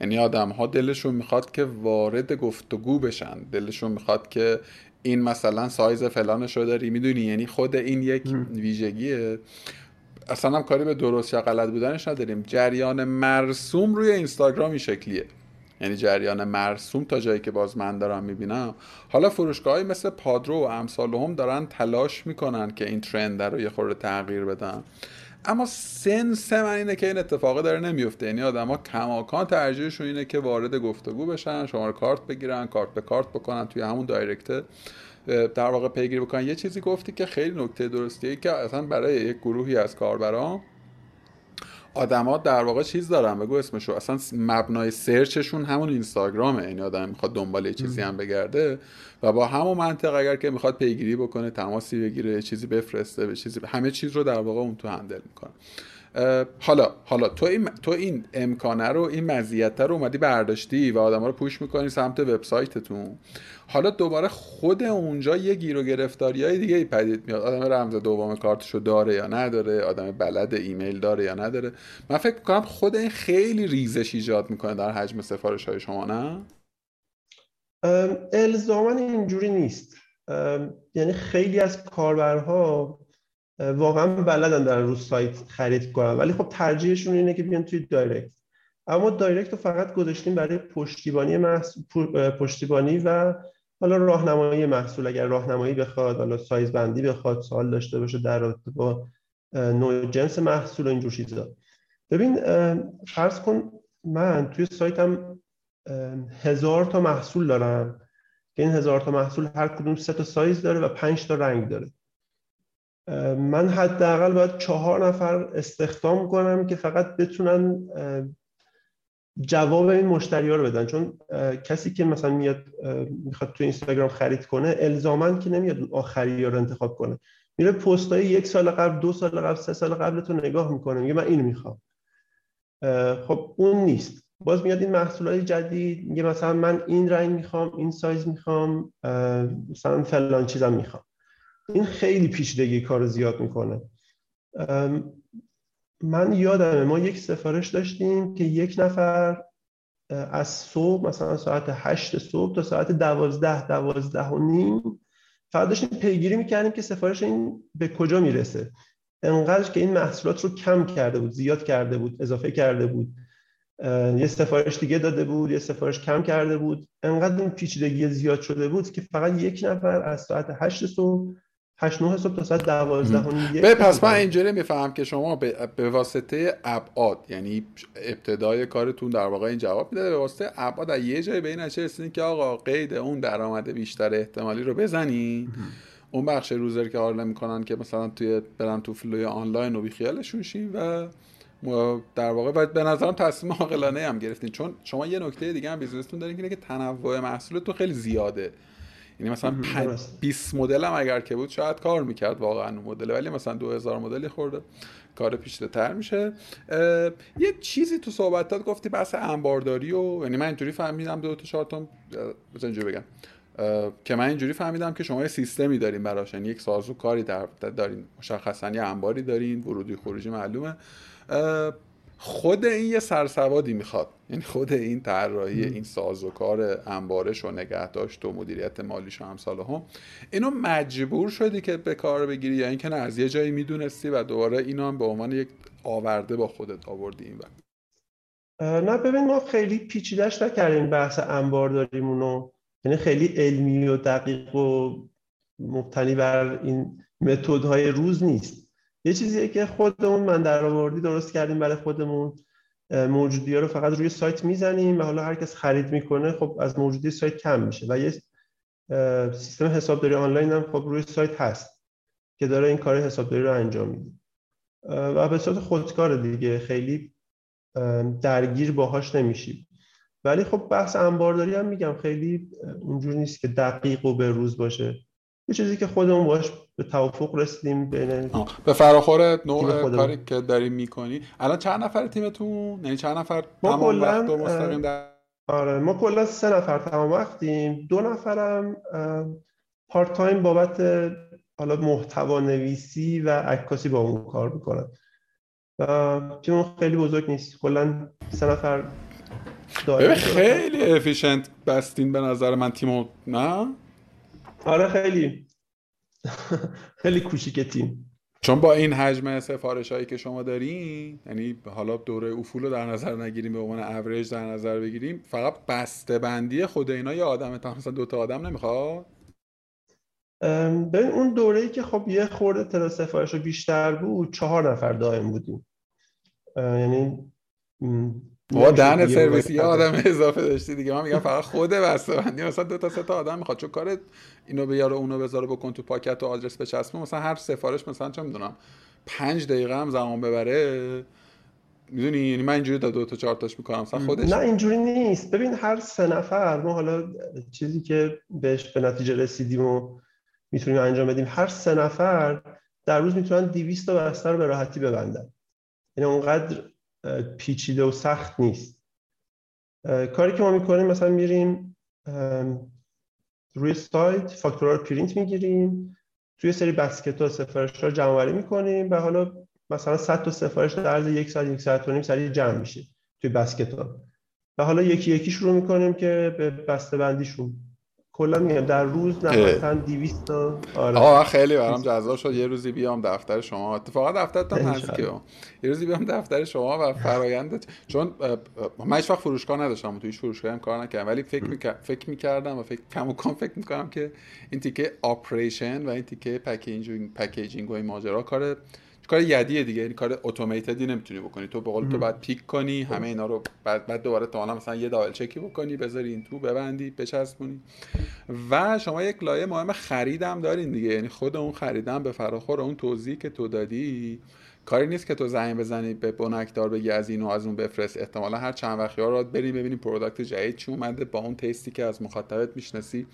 یعنی آدم ها دلشون می‌خواد که وارد گفتگو بشن. دلشون می‌خواد که این مثلا سایز فلانش رو داری می‌دونی؟ یعنی خود این یک ویژگیه. اصلا هم کاری به درست یا غلط بودنش نداریم. جریان مرسوم روی اینستاگرام این شکلیه. یعنی جریان مرسوم تا جایی که باز من دارم می‌بینم. حالا فروشگاه مثل پادرو و امثال هم دارن تلاش می‌کنن که این ترند رو یه خورده تغییر بدن. اما sense من اینه که این اتفاق داره نمیفته. یعنی آدما کماکان ترجیحشون اینه که وارد گفتگو بشن شما کارت بگیرن کارت به کارت بکنن توی همون direct در واقع پیگیری بکنن. یه چیزی گفتی که خیلی نکته درستیه که اصلا برای یک گروهی از کاربران آدما در واقع چیز دارن بگو اسمشو. اصلا مبنای search شون همون اینستاگرامه. یعنی آدم می‌خواد دنبال یه چیزی هم بگرده و با همون منطق اگر که می‌خواد پیگیری بکنه تماسی بگیره چیزی بفرسته به چیزی همه چیز رو در واقع اون تو handle می‌کنه. حالا حالا تو این تو این امکانه رو این مزیت رو اومدی برداشتی و آدما رو پوش می‌کنی سمت وبسایتتون. حالا دوباره خود اونجا یه گیر و گرفتاری های دیگه پدید میاد. آدم رمز دوم کارتشو داره یا نداره آدم بلد ایمیل داره یا نداره. من فکر کنم خود این خیلی ریزش ایجاد می‌کنه در حجم سفارش های شما نه؟ الزاما اینجوری نیست. یعنی خیلی از کاربرها واقعا بلدن در رو سایت خرید کنن. ولی خب ترجیحشون اینه که بیان توی direct. اما direct رو فقط گذاشتیم برای پشتیبانی پشتیبانی و حالا راهنمایی محصول. اگر راهنمایی بخواد حالا سایز بندی بخواد سوال داشته باشه در رابطه با نوع جنس محصول و اینجور چیزا. ببین فرض کن من توی سایتم هزار تا محصول دارم. که این هزار تا محصول هر کدوم سه تا سایز داره و پنج تا رنگ داره. من حداقل باید چهار نفر استخدام کنم که فقط بتونن جواب این مشتری ها رو بدن. چون کسی که مثلا میاد می‌خواد تو اینستاگرام خرید کنه الزاما که نمیاد آخری رو انتخاب کنه. میره پست های یک سال قبل دو سال قبل سه سال قبل تو نگاه می‌کنه میگه من اینو می‌خوام. خب اون نیست. باز میاد این محصول های جدید میگه مثلا من این رنگ می‌خوام این سایز می‌خوام مثلا فلان چیزم می‌خوام. این خیلی پیچیدگی کار زیاد می‌کنه. من یادمه ما یک سفارش داشتیم که یک نفر از صبح مثلا ساعت هشت صبح تا ساعت دوازده دوازده و نیم فقط داشتیم پیگیری می‌کردیم که سفارش این به کجا می‌رسه. انقدر که این محصولات رو کم کرده بود زیاد کرده بود اضافه کرده بود. یه سفارش دیگه داده بود یه سفارش کم کرده بود. انقدر این پیچیدگی زیاد شده بود که فقط یک نفر از ساعت هشت صبح 8 9 صبح تا ساعت 12 به پس من اینجوری میفهم که شما به, به واسطه ابعاد یعنی ابتدای کارتون در واقع این جواب میده به واسطه ابعاد از یه جای به این نتیجه که آقا قید اون درآمد بیشتر احتمالی رو بزنی اون بخش روزر که حال نمی‌کنن که مثلا توی برن تو فلوی آنلاین و بیخیالشون شین و در واقع و به نظرم تصمیم عاقلانه هم گرفتین. چون شما یه نکته دیگه هم بیزنستون دارین که تنوع محصولتون خیلی زیاده. یعنی مثلا 20 مدل هم اگر که بود شاید کار می‌کرد واقعا اون مدل ولی مثلا 2000 مدلی خورده. کار پیچیده تر میشه. یه چیزی تو صحبتات گفتی بحث انبارداری و یعنی من اینجوری فهمیدم دو تا چهار تا اینجوری بگم. که من اینجوری فهمیدم که شما یه سیستمی دارین براش. یعنی یک سازو کاری در دارین. مشخصا یه انباری دارین ورودی خروجی معلومه. خود این یه سرسوادی می‌خواد. یعنی خود این طراحی این سازوکار انبارش و نگهداشت و مدیریت مالیش و امثال هم اینو مجبور شدی که به کار بگیری یا اینکه نه از یه جایی می‌دونستی و دوباره اینو هم به عنوان یک آورده با خودت آوردی این وقت نه ببین ما خیلی پیچیدش نکردیم بحث انبارداریمونو یعنی خیلی علمی و دقیق و مبتنی بر این متدهای روز نیست. یه چیزیه که خودمون من در آوردی درست کردیم برای خودمون موجودی ها رو فقط روی سایت می‌زنیم و حالا هر کس خرید می‌کنه خب از موجودی سایت کم میشه و یه سیستم حسابداری آنلاین هم خب روی سایت هست که داره این کار حسابداری رو انجام میده. و به صورت خودکار دیگه خیلی درگیر باهاش نمیشیم. ولی خب بحث انبارداری هم میگم خیلی اونجور نیست که دقیق و به روز باشه. یه چیزی که خودمون باش به توافق رسیدیم بین به فراخور نوع کاری که داریم می‌کنی. الان چند نفر تیمتون؟ یعنی چند نفر ما کلا در... آره ما کلا سه نفر تمام وقتیم. دو نفرم part time بابت حالا محتوا نویسی و عکاسی با اون کار می‌کنن. تیم خیلی بزرگ نیست. کلا سه نفر خیلی efficient بستین به نظر من تیمو نه؟ آره خیلی. خیلی کوچیک تیم. چون با این حجم سفارش هایی که شما دارین یعنی حالا دوره افول رو در نظر نگیریم به عنوان اوریج در نظر بگیریم فقط بسته بندی خود اینا یه آدم تا مثلا دو تا آدم نمی‌خواد؟ ببین اون دوره ای که خب یه خورده تعداد سفارش بیشتر بود چهار نفر دائم بودیم. یعنی با دهن سرویس یه آدم اضافه داشتی دیگه. من میگم فقط خود بسته بندی مثلا دو تا سه تا آدم می‌خواد. چون کار اینو بیاره اونو بذاره بکن تو پاکت و آدرس بچسبه. مثلا هر سفارش مثلا چه می‌دونم پنج دقیقه هم زمان ببره. می‌دونی؟ یعنی من اینجوری دو, دو تا چهار تاش می‌کنم. مثلا خودش نه اینجوری نیست. ببین هر سه نفر ما حالا چیزی که بهش به نتیجه رسیدیم و می‌تونیم انجام بدیم هر سه نفر در روز می‌تونن 200 تا بستر به راحتی ببندن. یعنی اونقدر پیچیده و سخت نیست. کاری که ما می‌کنیم مثلا میریم روی سایت فاکتورا رو پرینت می‌گیریم توی سری بسکت ها سفارش ها جمع آوری می‌کنیم و حالا مثلا 100 تا سفارش در عرض یک ساعت یک ساعت و نیم سری جمع میشه توی basket ها. و حالا یکی یکی شروع می‌کنیم که به بسته بندیشون کلا میگم در روز نهایتا 200 تا آره. آقا خیلی برام جذاب شد. یه روزی بیام دفتر شما. اتفاقا دفترتون نزدیکه یه روزی بیام دفتر شما و فرایند چون من هیچ وقت فروشگاه نداشتم تو هیچ فروشگاهی هم کار نکردم. ولی فکر می‌کردم فکر می‌کردم و فکر کم فکر می‌کنم که این تیکه operation و این تیکه packaging packaging و این ماجرا کار کار یدیه دیگه یعنی کار automated ی نمی‌تونی بکنی. تو به قول تو بعد pick کنی همه اینا رو بعد بعد دوباره تا مثلا یه double check ی بکنی بذاری این تو ببندی بچسبونی. و شما یک لایه مهم خریدم دارین دیگه. یعنی خود اون خریدم به فراخور اون توضیحی که تو دادی کاری نیست که تو زنگ بزنی به بنکدار بگی از اینو از اون بفرست. احتمالا هر چند وقتی ها رو بریم ببینیم product جدید چی اومده با اون تستی که از مخاطبت می‌شناسی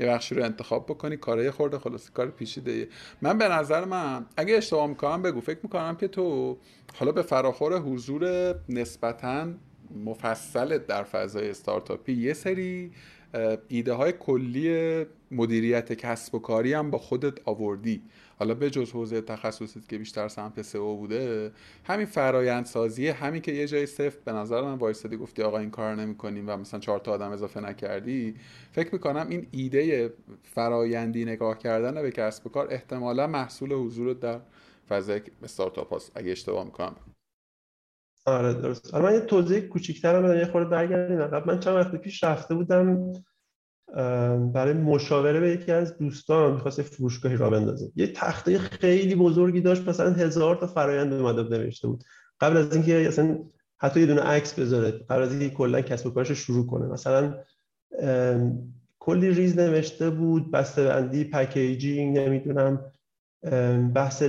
یه بخشی رو انتخاب بکنی. کارای خورده خلاص کار پیچیده من به نظر من اگه اشتباه می‌کنم بگو. فکر می‌کنم که تو حالا به فراخور حضور نسبتا مفصل در فضای استارتاپی یه سری ایده های کلی مدیریت کسب و کاری هم با خودت آوردی. حالا به جز حوزه تخصصیت که بیشتر سمت سئو بوده همین فرایند سازی همین که یه جای سفت به نظر من وایسادی گفتی آقا این کار نمی‌کنیم و مثلا چهار تا آدم اضافه نکردی. فکر می‌کنم این ایده فرایندی نگاه کردن به کسب و کار احتمالا محصول حضور در فضای استارتاپ هست اگه اشتباه می‌کنم. آره درست. حالا من یه توضیح کوچیک‌تر یه خورده برگردیم من چند وقت پیش رفته بودم برای مشاوره به یکی از دوستان می‌خواست فروشگاهی را بندازه. یه تخته خیلی بزرگی داشت مثلا هزار تا فرایند اومده نوشته بود. قبل از اینکه اصلا حتی یه دونه عکس بذاره قبل از اینکه کلا کسب و کارش شروع کنه. مثلا کلی ریز نوشته بود بسته بندی packaging نمی‌دونم بحث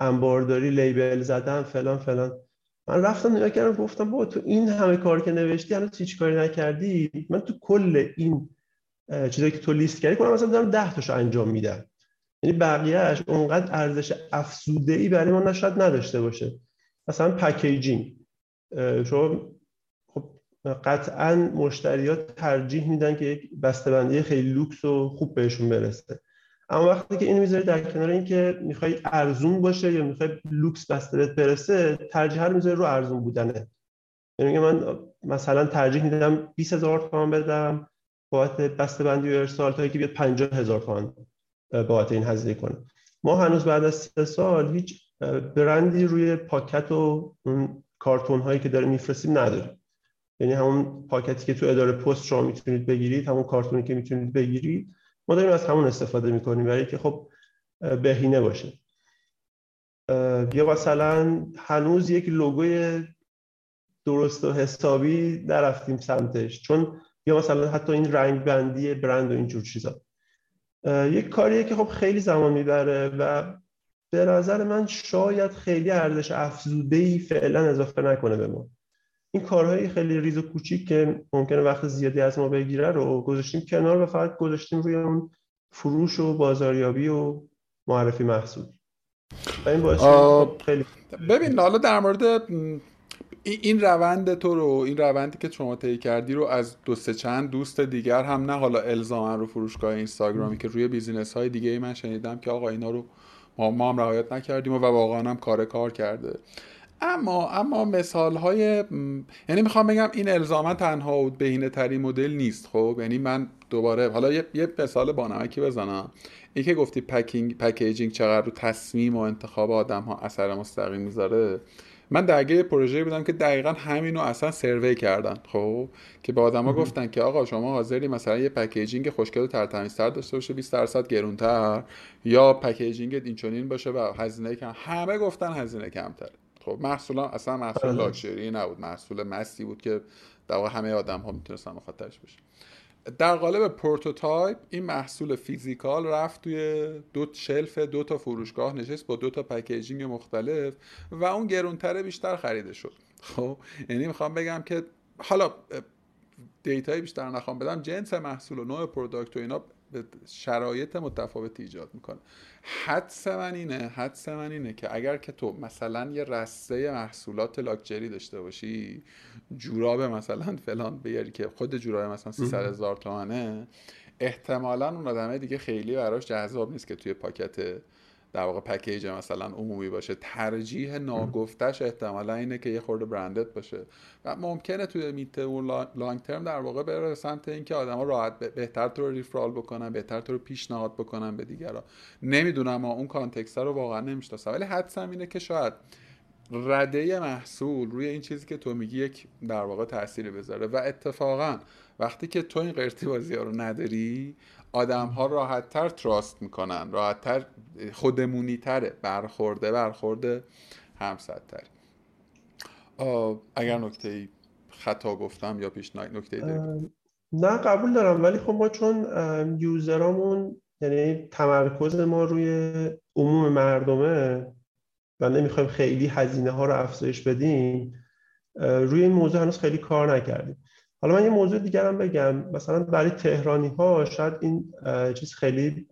انبارداری label زدن فلان فلان. من رفتم نگاه کردم گفتم با تو این همه کار که نوشتی هنوز هیچ کاری نکردی؟ من تو کل این چیزایی که تو لیست کردی کنم مثلا دارم 10 تاشو انجام میدم. یعنی بقیهش اونقدر ارزش افزوده ای برای ما نشاید نداشته باشه. مثلا packaging شما خب قطعا مشتریات ترجیح میدن که یک بسته‌بندی خیلی لوکس و خوب بهشون برسه. اما وقتی که اینو می‌ذاری در کنار اینکه می‌خوای ارزون باشه یا می‌خوای لوکس بسته برسه ترجیح رو می‌ذاری رو ارزون بودنه. یعنی من مثلا ترجیح میدم 20000 تومان بدم بابت بسته بندی و ارسال تا که بیاد 50 هزار تومان بابت این هزینه کنه. ما هنوز بعد از سه سال هیچ برندی روی پاکت و اون کارتون هایی که داره میفرستیم نداریم. یعنی همون پاکتی که تو اداره پست شما می‌تونید بگیرید همون کارتونی که می‌تونید بگیرید ما داریم از همون استفاده می‌کنیم برای که خب بهینه باشه. یا مثلا هنوز یک لوگوی درست و حسابی نرفتیم سمتش چون یا مثلا حتی این رنگ بندی برند و اینجور چیزا. یک کاریه که خب خیلی زمان می‌بره و به نظر من شاید خیلی ارزش افزوده ای فعلا اضافه نکنه به ما. این کارهای خیلی ریز و کوچیک که ممکنه وقت زیادی از ما بگیره رو گذاشتیم کنار و فقط گذاشتیم روی اون فروش و بازاریابی و معرفی محصول. و این باعث خیلی ببین حالا در مورد این روند تو رو این روندی که شما طی کردی رو از دو سه چند دوست دیگر هم نه حالا الزاما رو فروشگاه اینستاگرامی که روی business های دیگه ای من شنیدم که آقا اینا رو ما, ما هم رعایت نکردیم و واقعا هم کار کار کرده. اما اما مثال های یعنی می‌خوام بگم این الزاما تنها و بهینه ترین مدل نیست خب؟ یعنی من دوباره حالا یه, یه مثال بانمکی بزنم. این که گفتی packing packaging چقدر رو تصمیم و انتخاب آدم ها اثر مستقیم می‌ذاره. من درگیر پروژه بودم که دقیقا همینو اصلا survey کردن خب؟ که به آدما گفتن که آقا شما حاضری مثلا یه packaging خوشگل و ترتمیزتر داشته باشه 20 درصد گرونتر یا packaging این باشه و هزینه کم. همه گفتن هزینه کمتره. خب محصولا اصلا محصول بله. لاکچری نبود محصول mass ی بود که در همه آدم ها می‌تونستن مخاطبش بشه در قالب prototype این محصول physical رفت توی دو shelf دو تا فروشگاه نشست با دو تا packaging مختلف و اون گرونتره بیشتر خریده شد. خب یعنی می‌خوام بگم که حالا data ی بیشتر نخوام بدم جنس محصول و نوع product و اینا شرایط متفاوتی ایجاد می‌کنه. حدس من اینه حدس من اینه که اگر که تو مثلا یه رسته محصولات لاکچری داشته باشی جوراب مثلا فلان بیاری که خود جوراب مثلا 300 هزار تومنه احتمالا اون آدمه دیگه خیلی براش جذاب نیست که توی پاکت در واقع پکیج مثلا عمومی باشه ترجیح ناگفتش احتمالا اینه که یه خورده برندد باشه. و ممکنه توی میت و لانگ ترم در واقع بره سمت اینکه آدما راحت بهتر تو ریفرال بکنن بهتر تو رو پیشنهاد بکنن به دیگران. نمی‌دونم اون context رو واقعا نمی‌شناسم. ولی حدسم اینه که شاید رده محصول روی این چیزی که تو میگی یک در واقع تاثیری بذاره. و اتفاقا وقتی که تو این قرتی بازی ها رو نداری آدم ها راحت تر trust می‌کنن راحت تر خودمونی تره برخورده برخورده همسطح‌تری اگر نکته خطا گفتم یا پیش نکته داری؟ نه قبول دارم. ولی خب ما چون یوزرامون یعنی تمرکز ما روی عموم مردمه و نمی‌خوایم خیلی هزینه ها رو افزایش بدیم روی این موضوع هنوز خیلی کار نکردیم. حالا من یه موضوع دیگر هم بگم. مثلا برای تهرانی ها شاید این چیز خیلی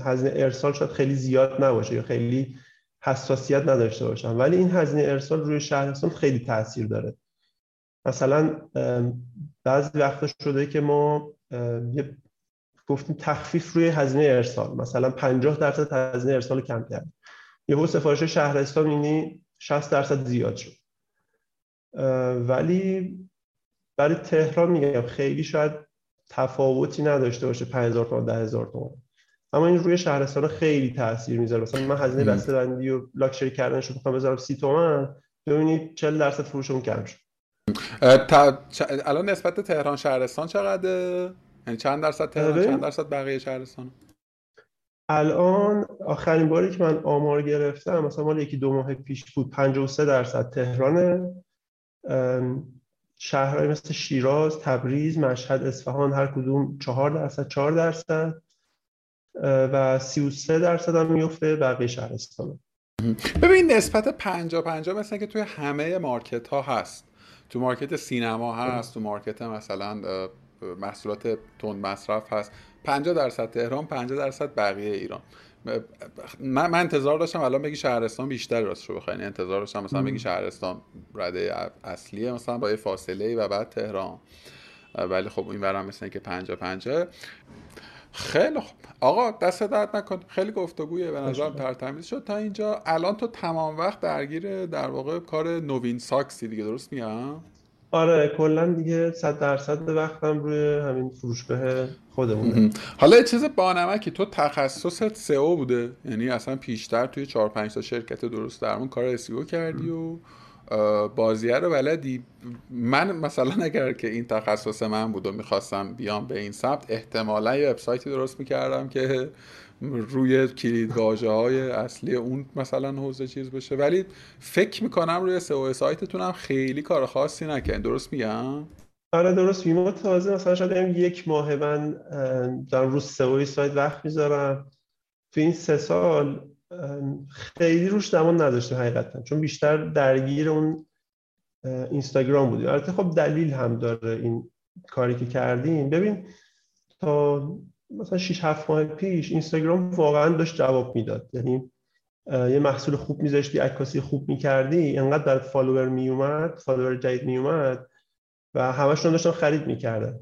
هزینه ارسال شاید خیلی زیاد نباشه یا خیلی حساسیت نداشته باشن. ولی این هزینه ارسال روی شهرستان خیلی تاثیر داره. مثلا بعضی وقتا شده که ما یه گفتیم تخفیف روی هزینه ارسال. مثلا 50 درصد هزینه ارسال کم کرد یهو سفارش شهرستان اینی 60 درصد زیاد شد. ولی برای تهران میگم خیلی شاید تفاوتی نداشته باشه 5000 تا 10000 تومان. اما این روی شهرستان خیلی تاثیر می‌ذاره. مثلا من هزینه بسته بندی و لاکچری کردنش رو بذارم 30 تومن ببینید 40 درصد فروشم کم شد. الان نسبت تهران شهرستان چقدر یعنی چند درصد تهران چند درصد بقیه شهرستان؟ الان آخرین باری که من آمار گرفتم مثلا مال یکی دو ماه پیش بود 53 درصد تهرانه. شهرهای مثل شیراز، تبریز، مشهد، اصفهان هر کدوم 4 درصد 4 درصد و 33 درصد هم میفته بقیه شهرستان. ببین نسبت 50 50 مثل که توی همه مارکت ها هست. تو مارکت سینما هست تو مارکت مثلا محصولات تند مصرف هست. 50 درصد تهران 50 درصد بقیه ایران. من, من انتظار داشتم الان بگی شهرستان بیشتر راست رو بخواین. انتظار داشتم مثلا بگی شهرستان رده اصلیه مثلا با یه فاصله و بعد تهران. ولی خب اینورم مثل که پنجاه پنجاه خیلی خوب آقا دست درد نکن. خیلی گفتگویه. به نظر ترتمیز شد. تا اینجا الان تو تمام وقت درگیر در واقع کار نوین ساکسی دیگه. درست میگم؟ آره کلا دیگه صد درصد وقتم روی همین فروشگاه خودمونه. حالا یه چیز بانمکی تو تخصصت سئو بوده؟ یعنی اصلا پیشتر توی 4 5 تا شرکت درست درمون کار اسیو کردی و بازیه رو بلدی؟ من مثلا اگر که این تخصص من بود و می‌خواستم بیام به این سمت احتمالا یه وبسایتی درست می‌کردم که روی کلید های اصلی اون مثلا حوزه چیز بشه. ولی فکر می‌کنم روی سئو سایتتون خیلی کار خاصی نکن درست میگم؟ آره درست. ما تازه مثلا شاید یک ماه من دارم رو سئو سایت وقت می‌ذارم. تو این سه سال خیلی روش زمان نداشتیم حقیقتا. چون بیشتر درگیر اون اینستاگرام بودیم البته خب دلیل هم داره این کاری که کردیم ببین تا مثلا 6 7 ماه پیش اینستاگرام واقعا داشت جواب می‌داد. یعنی یه محصول خوب میذاشتی عکاسی خوب می‌کردی انقدر در فالوور میومد فالوور جدید میومد و همشون داشتن خرید می‌کردن.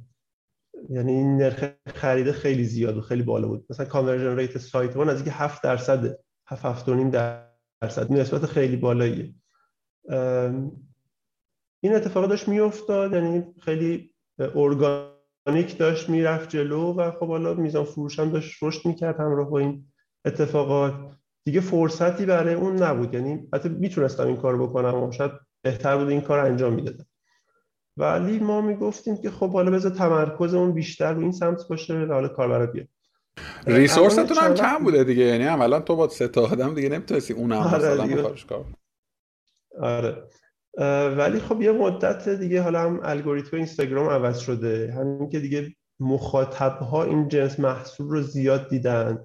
یعنی این نرخ خرید خیلی زیاد و خیلی بالا بود. مثلا conversion rate سایت ما نزدیک 7 درصد 7 7.5 درصد. نسبت خیلی بالاییه. این اتفاق داشت میافتاد. یعنی خیلی ارگانیک داشت می‌رفت جلو و خب حالا میزان فروش هم داشت رشد می‌کرد همراه با این اتفاقات. دیگه فرصتی برای اون نبود. یعنی حتی می‌تونستم این کار بکنم و شاید بهتر بود این کار انجام می‌دادم. ولی ما می‌گفتیم که خب حالا بذار تمرکز اون بیشتر رو این سمت باشه و حالا کاربرا بیاد. ریسورستون هم کم بوده دیگه. یعنی عملا تو با سه تا آدم دیگه نمی‌تونستی اون هم آره مثلا کار آره. ولی خب یه مدت دیگه حالا هم الگوریتم اینستاگرام عوض شده. همین که دیگه مخاطب ها این جنس محصول رو زیاد دیدن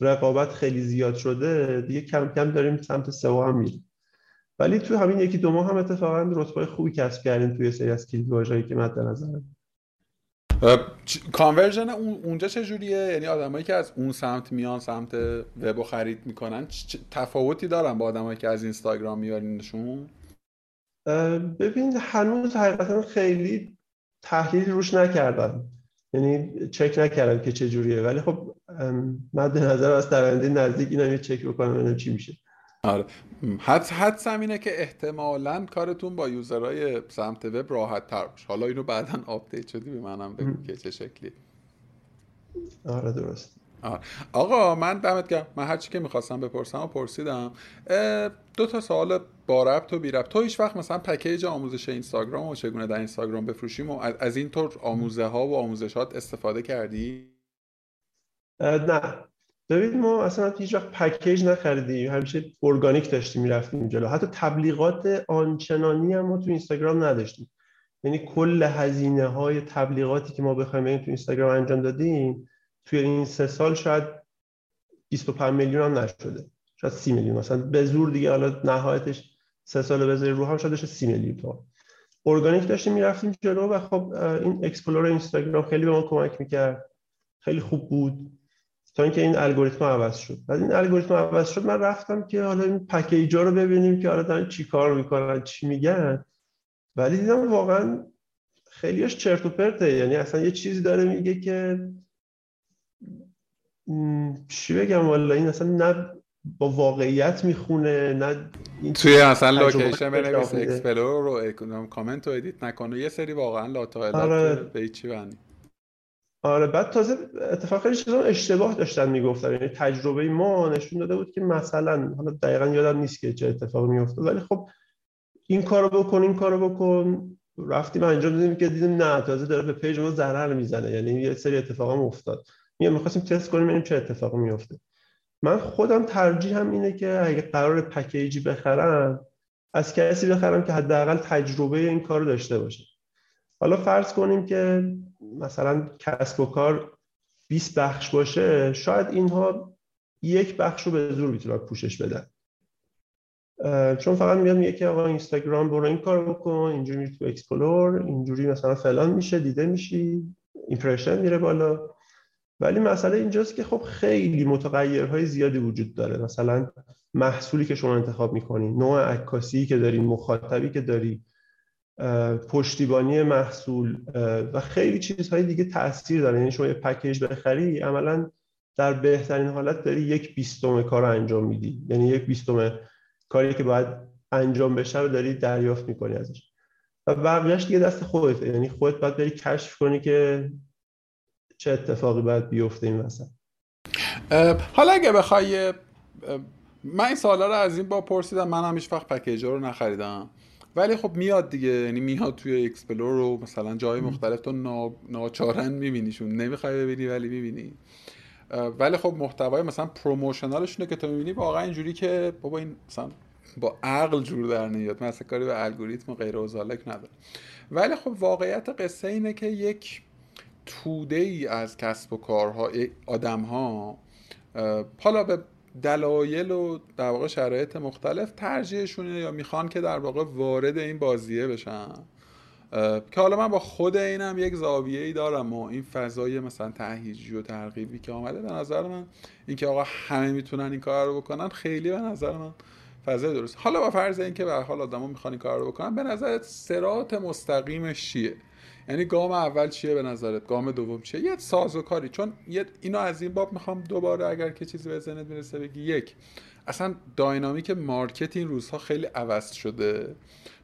رقابت خیلی زیاد شده دیگه کم کم داریم سمت سوا هم میریم. ولی تو همین یکی دو ماه هم اتفاقا رتبه خوبی کسب کردیم توی سری از کلیدواژه‌ای که مد نظر. کانورژن اونجا چه جوریه؟ یعنی آدمایی که از اون سمت میان سمت وب خرید می‌کنن تفاوتی دارن با آدمایی که از اینستاگرام میارینشون؟ ببین هنوز حقیقتا خیلی تحلیل روش نکردم. یعنی چک نکردم که چه جوریه. ولی خب مد نظر در آینده نزدیک اینا یه چک بکنم ببینم چی میشه. آره. حدسم اینه که احتمالا کارتون با user های سمت وب راحت تر باشه. حالا اینو بعدا update شدی به منم بگو که چه شکلی. آره درست. آقا من دمت گرم. من هرچی که می‌خواستم بپرسم و پرسیدم. دو تا سوال با ربط و بی ربط. تو هیچ وقت مثلا پکیج آموزش اینستاگرام و چگونه در اینستاگرام بفروشیم و از این طور آموزه ها و آموزشات استفاده کردی؟ نه. ببین ما اصلا هیچ وقت پکیج نخریدیم. همیشه ارگانیک داشتیم می‌رفتیم جلو. حتی تبلیغات آنچنانی هم ما تو اینستاگرام نداشتیم. یعنی کل هزینه های تبلیغاتی که ما بخوایم تو اینستاگرام انجام دادیم توی این سه سال شاید 25 میلیون هم نشده. شاید 30 میلیون. مثلا به زور دیگه حالا نهایتش سه سال بذاری رو هم شاید 30 میلیون تا ارگانیک داشتیم می‌رفتیم جلو و خب این explore اینستاگرام خیلی به ما کمک می‌کرد. خیلی خوب بود. تا اینکه این الگوریتم عوض شد. بعد این الگوریتم عوض شد من رفتم که حالا این package ا رو ببینیم که حالا دارن چی کار می‌کنن چی میگن. ولی دیدم واقعا خیلیش چرت و پرته. یعنی اصلا یه چیزی داره میگه که چی بگم والا این اصلا نه با واقعیت می‌خونه نه این توی اصلا location بنویس explore رو کامنت رو edit نکنه یه سری واقعا لاطائلات آره. به چی بنی. آره بعد تازه اتفاق خیلی چیزا اشتباه داشتن می‌گفتن. یعنی تجربه ما نشون داده بود که مثلا حالا دقیقا یادم نیست که چه اتفاقی میافتاد ولی خب این کارو بکن این کارو بکن. رفتیم انجام دادیم که دیدیم نه تازه داره به page ما ضرر می‌زنه. یعنی یه سری اتفاقا افتاد. میگم می‌خواستیم تست کنیم ببینیم چه اتفاقی میفته من خودم ترجیحم اینه که اگه قرار package ی بخرم از کسی بخرم که حداقل تجربه این کار داشته باشه. حالا فرض کنیم که مثلا کسب و کار 20 بخش باشه شاید اینها یک بخش رو به زور می‌تونن پوشش بدن. چون فقط میاد میگه آقا اینستاگرام برو این کار بکن اینجوری تو explore اینجوری مثلا فلان میشه دیده میشی ایمپرشن میره بالا. ولی مسئله اینجاست که خب خیلی متغیرهای زیادی وجود داره. مثلا محصولی که شما انتخاب می‌کنی نوع عکاسی که داری مخاطبی که داری پشتیبانی محصول و خیلی چیزهای دیگه تاثیر داره. یعنی شما یه پکیج بخری عملا در بهترین حالت داری یک بیستم کار رو انجام میدی. یعنی یک بیستم کاری که باید انجام بشه رو داری دریافت می‌کنی ازش. و بقیهش دیگه دست خودت یعنی خودت باید بری کشف کنی که چه اتفاقی باید بیفته این وسط؟ حالا اگه بخوای من این سوالا رو از این با پرسیدم من هم هیچ وقت package رو نخریدم. ولی خب میاد دیگه یعنی میاد توی explore رو مثلا جای مختلف تو نا... ناچارن میبینیشون نمی‌خوای ببینی ولی می‌بینی. ولی خب محتوای مثلا promotional شونه که تو می‌بینی واقعا اینجوری که بابا این مثلا با عقل جور در نیاد. مثلا کاری به الگوریتم و غیر و نداره. ولی خب واقعیت قصه اینه که یک توده ای از کسب و کارها آدم ها حالا به دلایل و در واقع شرایط مختلف ترجیحشونه یا می‌خوان که در واقع وارد این بازیه بشن. که حالا من با خود اینم یک زاویه ای دارم و این فضای مثلا تهیجی و ترغیبی که آمده به نظر من اینکه آقا همه می‌تونن این کار رو بکنن خیلی به نظر من فضای درست. حالا با فرض اینکه به حال آدما می‌خوان این کار رو بکنن به نظر سرات مستقیمش چیه؟ یعنی گام اول چیه به نظرت؟ گام دوم چیه؟ یه سازوکاری چون یه اینو از این باب می‌خوام دوباره اگر که چیزی به ذهنت می‌رسه بگی یک اصلا داینامیک مارکت این روزها خیلی عوض شده.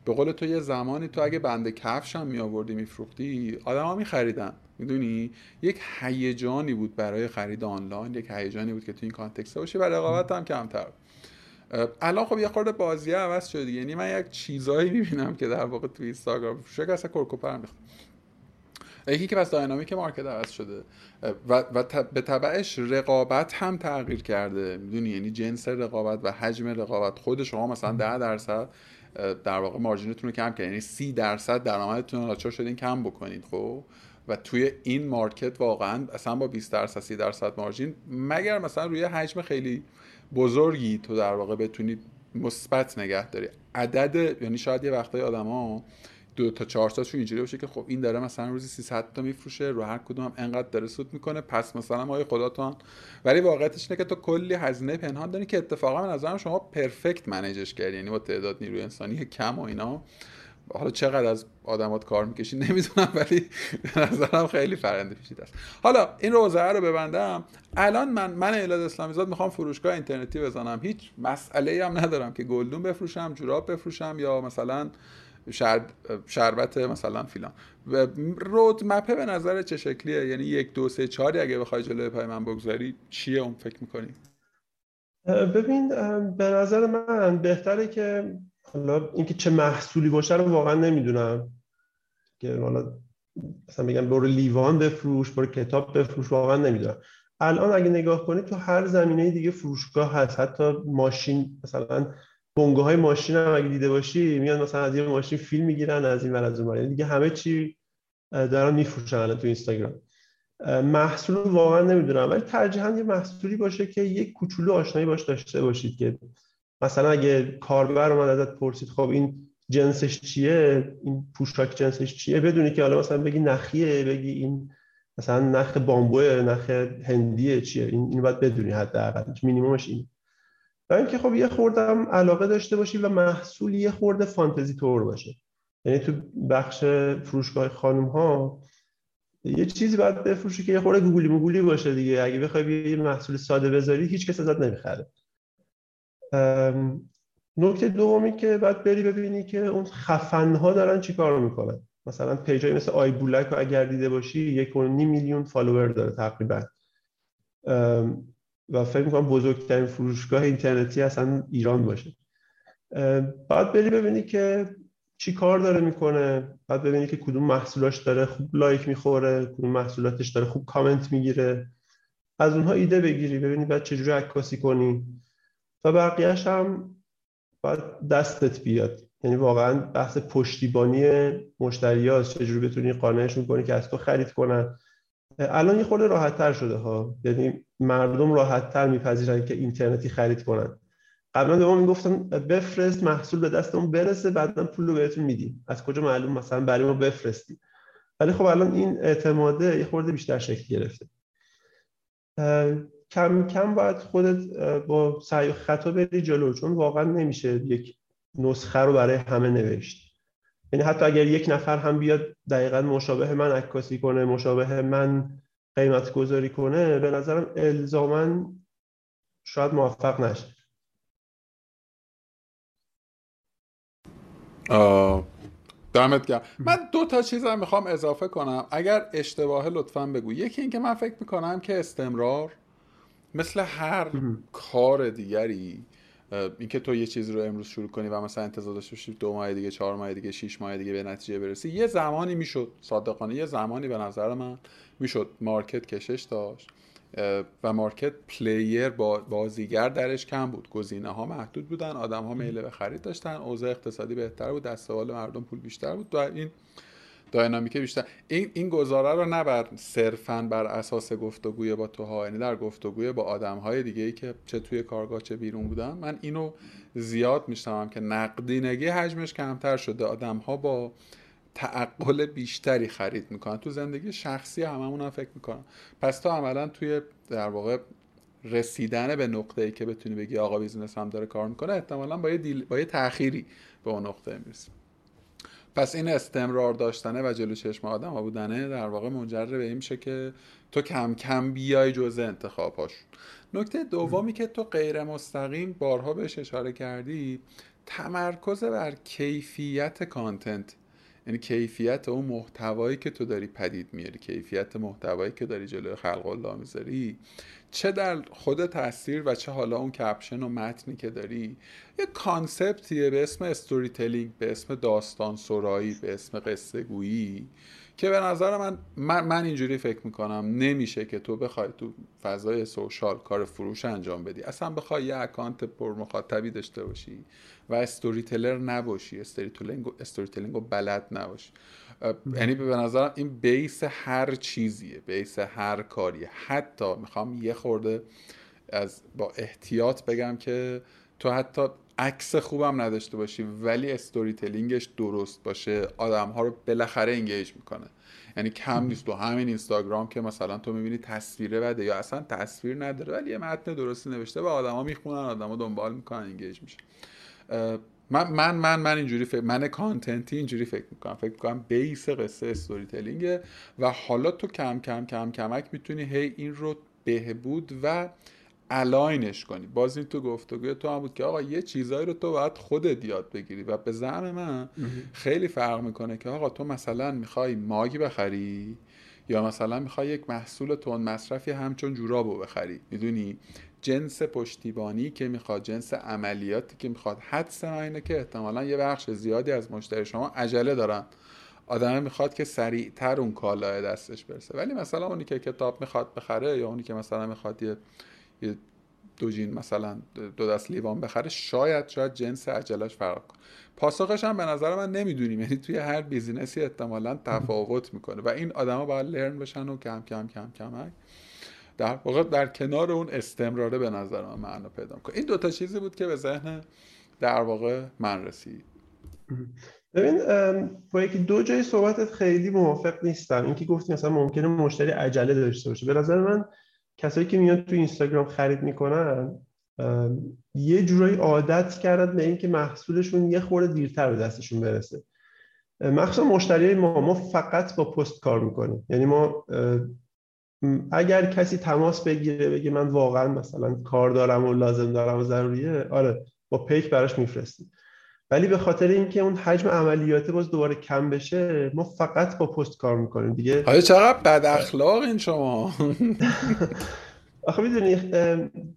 به قول تو یه زمانی تو اگه بنده کفش هم می آوردی میفروختی آدما میخریدن. می‌دونی؟ یک هیجانی بود برای خرید آنلاین یک هیجانی بود که تو این context باشی و رقابت هم کمتر. الان خب یه خورده بازی عوض شده یعنی من یک چیزایی می‌بینم که در واقع تو اینستاگرام شاید اصلا کرکوپر می‌خوام یکی که پس dynamic market عوض شده. و, و به تبعش رقابت هم تغییر کرده. می‌دونی؟ یعنی جنس رقابت و حجم رقابت. خود شما مثلا ده درصد در واقع margin تون رو کم کرد یعنی سی درصد درآمدتون رو ناچار شدین کم بکنید خب؟ و توی این مارکت واقعا اصلا با 20 درصد 30 درصد مارجین مگر مثلا روی حجم خیلی بزرگی تو در واقع بتونی مثبت نگه داری. عدد یعنی شاید یه وقتای آدما دو تا چهار تاشون اینجوری باشه که خب این داره مثلا روزی 300 تا میفروشه رو هر کدوم هم انقدر داره سود می‌کنه پس مثلا ما خداتون ولی واقعیتش اینه که تو کلی هزینه پنهان داری که اتفاقا به نظرم شما پرفکت منیجش کردی یعنی با تعداد نیروی انسانی کم و اینا. حالا چقدر از آدمات کار می‌کشی نمی‌دونم ولی به نظرم خیلی فرنده پیچیده است. حالا این روزه رو ببندم. الان من من ایلاد اسلامی زاد می‌خوام فروشگاه اینترنتی بزنم. هیچ مسئله هم ندارم که گلدون بفروشم جوراب بفروشم یا مثلا شربت مثلا فیلان. رود مپه به نظر چه شکلیه؟ یعنی یک دو سه چهاری اگه بخوای جلوی پای من بگذاری چیه اون فکر می‌کنی؟ ببین به نظر من بهتره که حالا اینکه چه محصولی باشه رو واقعا نمی‌دونم. که حالا مثلا بگم برو لیوان بفروش برو کتاب بفروش واقعا نمی‌دونم. الان اگه نگاه کنید تو هر زمینه دیگه فروشگاه هست. حتی ماشین مثلا بنگاه های ماشین هم اگه دیده باشی میان مثلا از یه ماشین فیلم می‌گیرن از این ور از اون یعنی دیگه همه چی دارن میفروشن الان تو اینستاگرام. محصول واقعا نمی‌دونم. ولی ترجیحاً یه محصولی باشه که یک کوچولو آشنایی باش داشته باشید که مثلا اگه کاربر اومد ازت پرسید خب این جنسش چیه؟ این پوشاک جنسش چیه؟ بدونی که حالا مثلا بگی نخیه بگی این مثلا نخ بامبوه نخ هندیه چیه؟ این اینو باید بدونی حداقل. مینیممش این و اینکه خب یه خوردم علاقه داشته باشی و محصول یه خورده فانتزی تور باشه. یعنی تو بخش فروشگاه خانم ها یه چیزی باید بفروشی که یه خورده گوگلی مگولی باشه دیگه. اگه بخوای یه محصول ساده بذاری هیچ کس ازت نمی‌خره. نکته دومی که باید بری ببینی که اون خفنها دارن چیکار می‌کنن. مثلا page ای مثل آی بولک رو اگر دیده باشی یک میلیون follower داره تقریبا. و فکر می‌کنم بزرگترین فروشگاه اینترنتی اصلا ایران باشه. بعد بری ببینی که چی کار داره می‌کنه. بعد ببینی که کدوم محصولاش داره خوب like می‌خوره کدوم محصولاتش داره خوب کامنت می‌گیره. از اونها ایده بگیری ببینی بعد چجوری عکاسی کنی. و بقیهش هم باید دستت بیاد. یعنی واقعا بحث پشتیبانی مشتری هاست چجوری بتونی قانعشون کنی که از تو خرید کنن. الان یه خورده راحت تر شده ها. یعنی مردم راحت تر میپذیرن که اینترنتی خرید کنن. قبلا به ما می‌گفتن بفرست محصول به دستمون برسه بعدا پول رو بهتون میدیم. از کجا معلوم؟ مثلا برای ما بفرستی ولی خب الان این اعتماده یه خورده بیشتر شکل گرفته. کم کم باید خودت با سعی و خطا بری جلو چون واقعا نمیشه یک نسخه رو برای همه نوشت. یعنی حتی اگر یک نفر هم بیاد دقیقا مشابه من عکاسی کنه مشابه من قیمت گذاری کنه به نظرم الزاما شاید موفق نشه. دمت گرم. من دو تا چیزم می‌خوام اضافه کنم. اگر اشتباه لطفا بگو. یکی اینکه من فکر می‌کنم که استمرار مثل هر کار دیگری اینکه تو یه چیزی رو امروز شروع کنی و مثلا انتظار داشته باشی دو ماه دیگه چهار ماه دیگه شش ماه دیگه به نتیجه برسی یه زمانی می‌شد صادقانه یه زمانی به نظر من می‌شد market کشش داشت و market player بازیگر درش کم بود. گزینه ها محدود بودن آدم ها میل به خرید داشتن اوضاع اقتصادی بهتر بود دست مردم پول بیشتر بود و این dynamic بیشتر. این این گزاره رو نه بر صرفا بر اساس گفتگوی با تو ها یعنی در گفتگوی با آدم های دیگه ای که چه توی کارگاه چه بیرون بودن. من اینو زیاد میشنوم که نقدینگی حجمش کمتر شده. آدم ها با تعقل بیشتری خرید می‌کنن. تو زندگی شخصی هممون هم فکر می‌کنن پس تو عملا توی در واقع رسیدن به نقطه ای که بتونی بگی آقا business ام داره کار می‌کنه احتمالا با یه, del... با یه تأخیری به اون نقطه می‌رسی. پس این استمرار داشتنه و جلو چشم آدم ها بودنه در واقع منجر به این میشه که تو کم کم بیای جزء انتخاباش نکته دومی که تو غیر مستقیم بارها بهش اشاره کردی تمرکز بر کیفیت content. یعنی کیفیت اون محتوایی که تو داری پدید میاری کیفیت محتوایی که داری جلوی خلق الله می‌ذاری چه در خود تصویر و چه حالا اون caption و متنی که داری؟ یه concept یه به اسم storytelling به اسم داستان سرایی به اسم قصه گویی که به نظر من, من, اینجوری فکر می‌کنم نمیشه که تو بخوای تو فضای social کار فروش انجام بدی. اصلا بخوای یه account پر مخاطبی داشته باشی و storyteller نباشی storytelling رو بلد نباشی. یعنی به نظرم این base هر چیزیه base هر کاریه. حتی می‌خوام یه خورده از با احتیاط بگم که تو حتی عکس خوبم نداشته باشی ولی storytelling ش درست باشه. آدم ها رو بالاخره engage می‌کنه. یعنی کم نیست تو همین اینستاگرام که مثلا تو می‌بینی تصویره بده یا اصلا تصویر نداره ولی یه متن درستی نوشته و آدما می‌خونن آدما دنبال می‌کنن انگیج میشه من من من من اینجوری فکر من کانتنتی اینجوری فکر می‌کنم. فکر می‌کنم بیس قصه استوری تلینگه و حالا تو کم کم کم کمک می‌تونی هی این رو بهبود و الاینش کنی. باز این تو گفتگوی تو هم بود که آقا یه چیزایی رو تو باید خودت یاد بگیری و به زعم من خیلی فرق می‌کنه که آقا تو مثلا می‌خوای ماگ بخری یا مثلا می‌خوای یک محصول تون مصرفی همچون جورابو بخری. می‌دونی؟ جنس پشتیبانی که می‌خواد جنس عملیاتی که می‌خواد. حدس اینه که احتمالا یه بخش زیادی از مشتری شما عجله دارن. آدم می‌خواد که سریعتر اون کالای دستش برسه. ولی مثلا اونی که کتاب می‌خواد بخره یا اونی که مثلا می‌خواد یه, یه دو جین مثلا دو دست لیوان بخره شاید شاید جنس عجلش فرق کنه. پاسخش هم به نظر من نمی‌دونیم. یعنی توی هر بیزینسی احتمالا تفاوت می‌کنه و این آدما باید لرن بشن و کم کم کم کم. در واقع در کنار اون استمراره به نظر من معنا پیدا کنه این دوتا چیزی بود که به ذهن در واقع من رسید. ببین با یکی دو جای صحبتت خیلی موافق نیستم. اینکه گفتی مثلا ممکنه مشتری عجله داشته باشه. به نظر من کسایی که میاد تو اینستاگرام خرید می‌کنن یه جورایی عادت کردن به اینکه محصولشون یه خورده دیرتر به دستشون برسه. مخصوصا مشتری ما ما فقط با پست کار می‌کنیم. یعنی ما اگر کسی تماس بگیره بگه من واقعا مثلا کار دارم و لازم دارم و ضروریه آره با پیک براش میفرستیم. ولی به خاطر اینکه اون حجم عملیاتی باز دوباره کم بشه ما فقط با پست کار می‌کنیم. دیگه آیا چقدر بد اخلاق این شما؟ آخه می‌دونی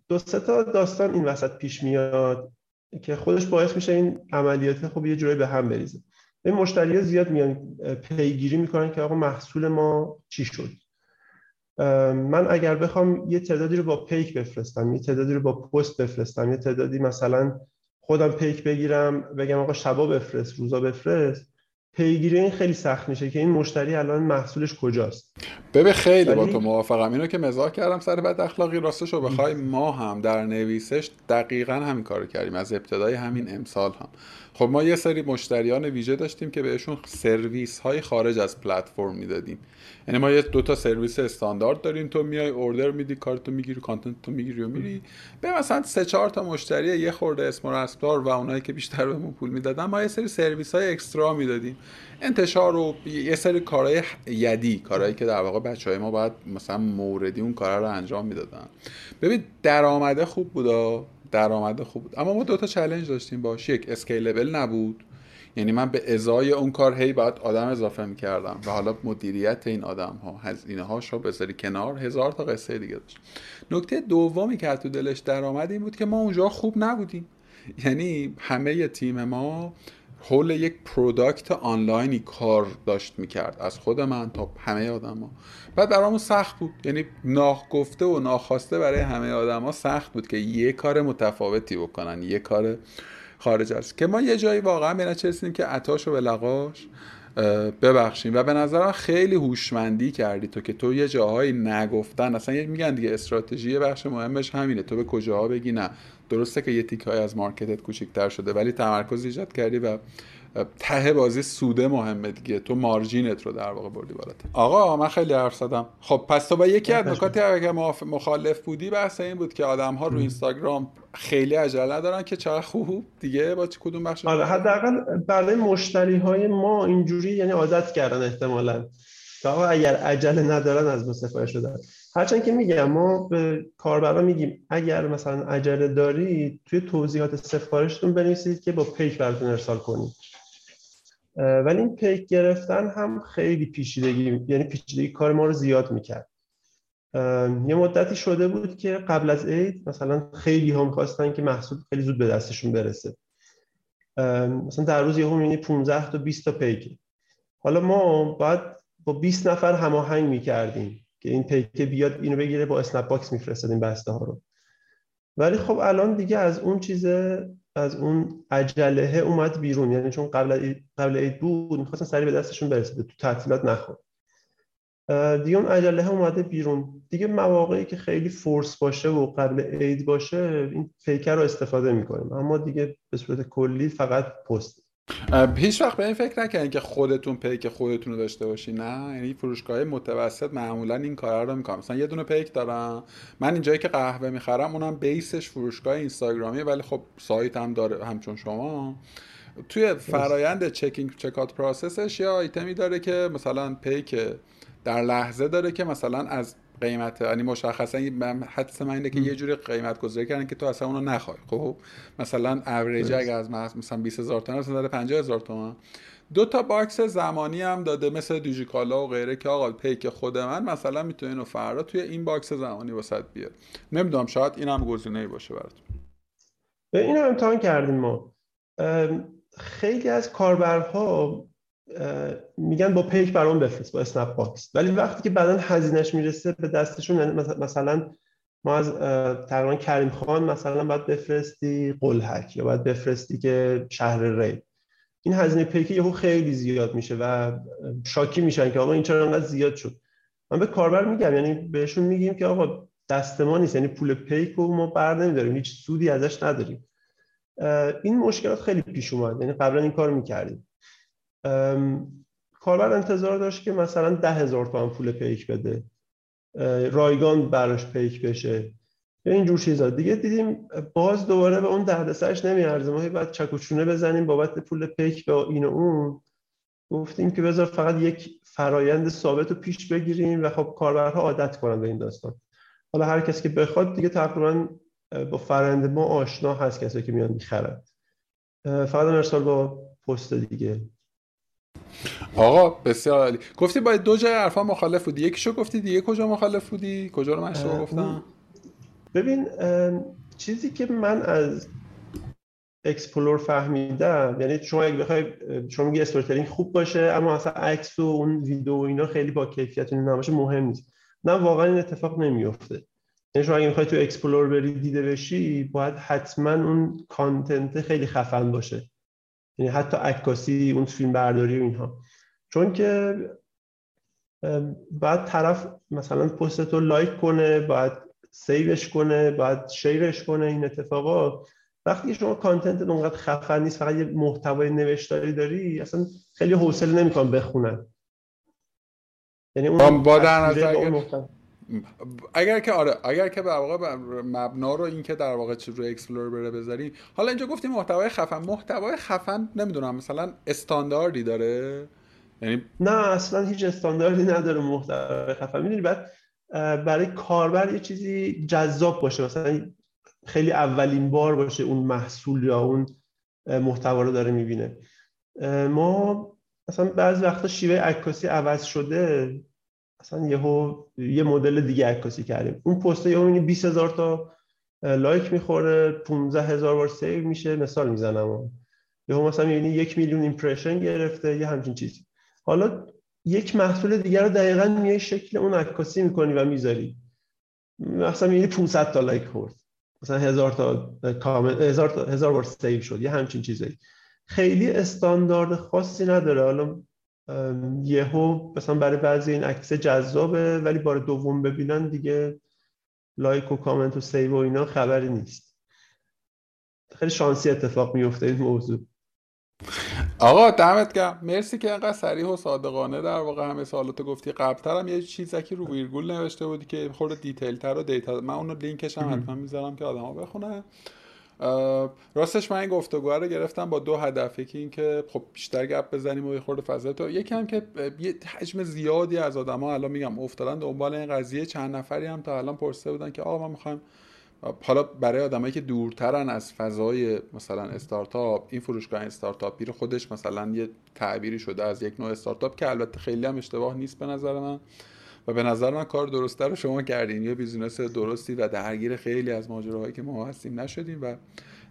دو سه تا داستان این وسط پیش میاد که خودش باعث میشه این عملیات خب یه جوری به هم بریزه. این مشتری زیاد میان پیگیری می‌کنن که آقا محصول ما چی شد؟ من اگر بخوام یه تعدادی رو با پیک بفرستم یه تعدادی رو با پست بفرستم یه تعدادی مثلا خودم پیک بگیرم بگم آقا شبا بفرست روزا بفرست. پیگیری این خیلی سخت میشه که این مشتری الان محصولش کجاست. ببین خیلی با تو موافقم. اینو که مزاح کردم سر بد اخلاقی راستش رو بخوای ما هم در نویسش دقیقا همین کارو کردیم. از ابتدای همین امسال هم. خب ما یه سری مشتریان ویژه داشتیم که بهشون سرویس های خارج از پلتفرم می‌دادیم. یعنی ما یه دو تا سرویس استاندارد داریم تو میای order میدی کارتو می‌گیری content تو می‌گیری و میری. به مثلا سه چهار تا مشتری یه خورده اسم و رسمدار و اونایی که بیشتر بهمون پول می‌دادن ما یه سری سرویس های extra می‌دادیم. انتشار و یه سری کارهای یدی کارهایی که در واقع بچه های ما باید مثلا موردی اون کارا رو انجام می‌دادن. ببین درآمده خوب بودا درآمده خوب بود. اما ما دو تا چالش داشتیم باش. یک اسکیلبل نبود. یعنی من به ازای اون کار هی باید آدم اضافه می‌کردم و حالا مدیریت این آدم ها هزینه هاش رو بذاری کنار هزار تا قصه دیگه داشت نکته دومی که تو دلش درآمد این بود که ما اونجا خوب نبودیم. یعنی همه تیم ما حول یک پروداکت آنلاینی کار داشت می‌کرد. از خود من تا همه آدما. بعد برامون سخت بود. یعنی ناگفته و ناخواسته برای همه آدما سخت بود که یه کار متفاوتی بکنن یه کار خارج است که ما یه جایی واقعا به که عطاش و بلغاش ببخشیم. و به نظرم خیلی هوشمندی کردی تو که تو یه جاهایی نگفتن. اصلا میگن دیگه استراتژی بخش مهمش همینه. تو به کجاها بگی؟ نه. درسته که یه تیک های از مارکتت کوچیک‌تر شده ولی تمرکز ایجاد کردی و ته بازی سوده مهمه دیگه. تو مارجینت رو در واقع بردی بالات آقا من خیلی حرف زدم. خب پس تو با یکی از نکاتی اگه مخالف بودی بحث این بود که آدم ها رو اینستاگرام خیلی عجله ندارن که چقدر خوب دیگه با کدوم بخش آره حداقل برای مشتری های ما اینجوری یعنی عادت کردن احتمالاً. که آقا اگر عجله ندارن از ما سفارش بدن. هرچند که میگم ما به کاربرا میگیم اگر مثلا عجله دارید توی توضیحات سفارشتون بنویسید که با پیک براتون ارسال کنید. ولی این پیک گرفتن هم خیلی پیچیدگی یعنی پیچیدگی کار ما رو زیاد می‌کرد. یه مدتی شده بود که قبل از عید مثلا خیلی هم خواستن که محصول خیلی زود به دستشون برسه. مثلا در روز یهو می‌بینی 15 تا 20 تا پیک حالا ما باید با 20 نفر هماهنگ می‌کردیم. که این پیک بیاد اینو بگیره با اسنپ باکس میفرستادیم بسته ها رو. ولی خب الان دیگه از اون چیزه از اون عجله اومد بیرون. یعنی چون قبل قبل عید بود می‌خواستن سریع به دستشون برسه تو تعطیلات نخوره. دیگه اون عجله اومده بیرون. دیگه مواقعی که خیلی force باشه و قبل عید باشه این پیک رو استفاده می‌کنیم. اما دیگه به صورت کلی فقط پست. هیچ وقت به این فکر نکنید که خودتون پیک خودتون رو داشته باشی نه یعنی فروشگاه متوسط معمولا این کار رو می‌کنم مثلا یه دونه پیک دارم من اینجایی که قهوه می‌خرم اونم base ش فروشگاه اینستاگرامی ولی خب سایت هم داره همچون شما. توی فرایند checking checkout process ش یا ایتمی داره که مثلا پیک در لحظه داره که مثلا از قیمت یعنی مشخصا حدس من اینه که یه جوری قیمت گذاری کردن که تو اصلا اونو نخوای. خب مثلا اوریج اگه از مثلا 20000 تومان مثلا داده 50000 تومان دو تا box زمانی هم داده مثل دیجیکالا و غیره که آقا پیک خود من مثلا می‌تونه اینو فردا توی این box زمانی واست بیاد. نمی‌دونم شاید این هم گزینه‌ای باشه براتون. به اینو امتحان کردیم ما. خیلی از کاربرها میگن با پیک برام بفرست با اسنپ باکس. ولی وقتی که بعدا هزینهش می‌رسه به دستشون یعنی مثلا ما از تقریبا کریم خان مثلا باید بفرستی قلحک یا باید بفرستی که شهر ری. این هزینه پیکی یهو خیلی زیاد میشه و شاکی میشن که آقا این چرا انقدر زیاد شد. من به کاربر میگم یعنی بهشون میگیم که آقا دست ما نیست یعنی پول پیک رو ما بر نمیداریم هیچ سودی ازش نداریم. این مشکلات خیلی پیش اومد یعنی قبلا این کار می‌کردیم. کاربر انتظار داشت که مثلا ده هزار تومن پول پیک بده. رایگان براش پیک بشه. یا اینجور چیزا. دیگه دیدیم باز دوباره به اون دردسرش نمیارزه. ما بعد چکوچونه بزنیم بابت پول پیک به این و اون. گفتیم که بذار فقط یک فرایند ثابت رو پیش بگیریم و خب کاربرها عادت کنن به این داستان. حالا هر کسی که بخواد دیگه تقریبا با فرایند ما آشنا هست کسی که میان می‌خرد فقط ارسال با پست دیگه. آقا بسیار عالی. گفتی باید دو جای حرفا مخالف بودی. یکیشو گفتی دیگه کجا مخالف بودی؟ کجا رو من اشتباه گفتم؟ ببین چیزی که من از explore فهمیدم یعنی شما اگه بخوای شما میگی استوری خوب باشه اما اصلا عکس و اون ویدیو و اینا خیلی با کیفیت اینا نباشه مهم نیست. نه واقعا این اتفاق نمیفته یعنی شما اگه می‌خوای تو explore بری دیده بشی باید حتما اون content خیلی خفن باشه. یعنی حتی عکاسی اون فیلم برداری و اینها. چون که بعد طرف مثلا پست تو like کنه باید save ش کنه باید شیرش کنه این اتفاقا. وقتی شما content اونقدر خفن نیست فقط یه محتوای نوشتاری داری اصلا خیلی حوصله نمی‌کنن بخونن یعنی اون با در نظر اگر که آره اگر که به واقع مبنا رو این که در واقع چه روی explore بره بذاریم حالا اینجا گفتیم محتوای خفن. محتوای خفن نمی‌دونم مثلا استانداردی داره؟ یعنی نه اصلا هیچ استانداردی نداره محتوای خفن. می‌دونی باید برای کاربر یه چیزی جذاب باشه. مثلا خیلی اولین بار باشه اون محصول یا اون محتوا رو داره می‌بینه. ما مثلا بعضی وقتا شیوه عکاسی عوض شده. اصلا یهو یه مدل دیگه عکاسی کردیم. اون پست یهو می‌بینی 20000 تا like می‌خوره 15000 بار save میشه مثال می‌زنم یهو مثلا می‌بینی یک میلیون impression گرفته یه همچین چیزی حالا یک محصول دیگر رو دقیقا میای شکل اون عکاسی می‌کنی و می‌ذاری. مثلا می‌بینی 500 تا like خورد. مثلا هزار تا کامنت هزار تا هزار بار save شد یه همچین چیزی خیلی استاندارد خاصی نداره. حالا یهو مثلا برای بعضی این عکس جذابه ولی بار دوم ببینن دیگه like و کامنت و save و اینا خبری نیست. خیلی شانسی اتفاق میفته این موضوع. آقا دمت گرم. مرسی که اینقدر سریع و صادقانه در واقع همه سوالات گفتی. قبلتر هم یه چیزی رو ویرگول نوشته بودی که یه خورده detail تر و data من اونو لینکش هم حتما می‌ذارم که آدما بخونن راستش من این گفتگو رو گرفتم با دو هدف یکی این که خب بیشتر گپ بزنیم و یه خورده فضا تو یکی هم که یه حجم زیادی از آدما الان میگم افتادن دنبال این قضیه. چند نفری هم تا الان پرسیده بودن که آقا ما می‌خوایم حالا برای آدمایی که دورترن از فضای مثلا استارتاپ این فروشگاه استارتاپی رو خودش مثلا یه تعبیری شده از یک نوع استارتاپ که البته خیلی هم اشتباه نیست به نظر من. و به نظر من کار درسته رو شما کردین. یه business درستی و درگیر خیلی از ماجراهایی که ما هستیم نشدیم و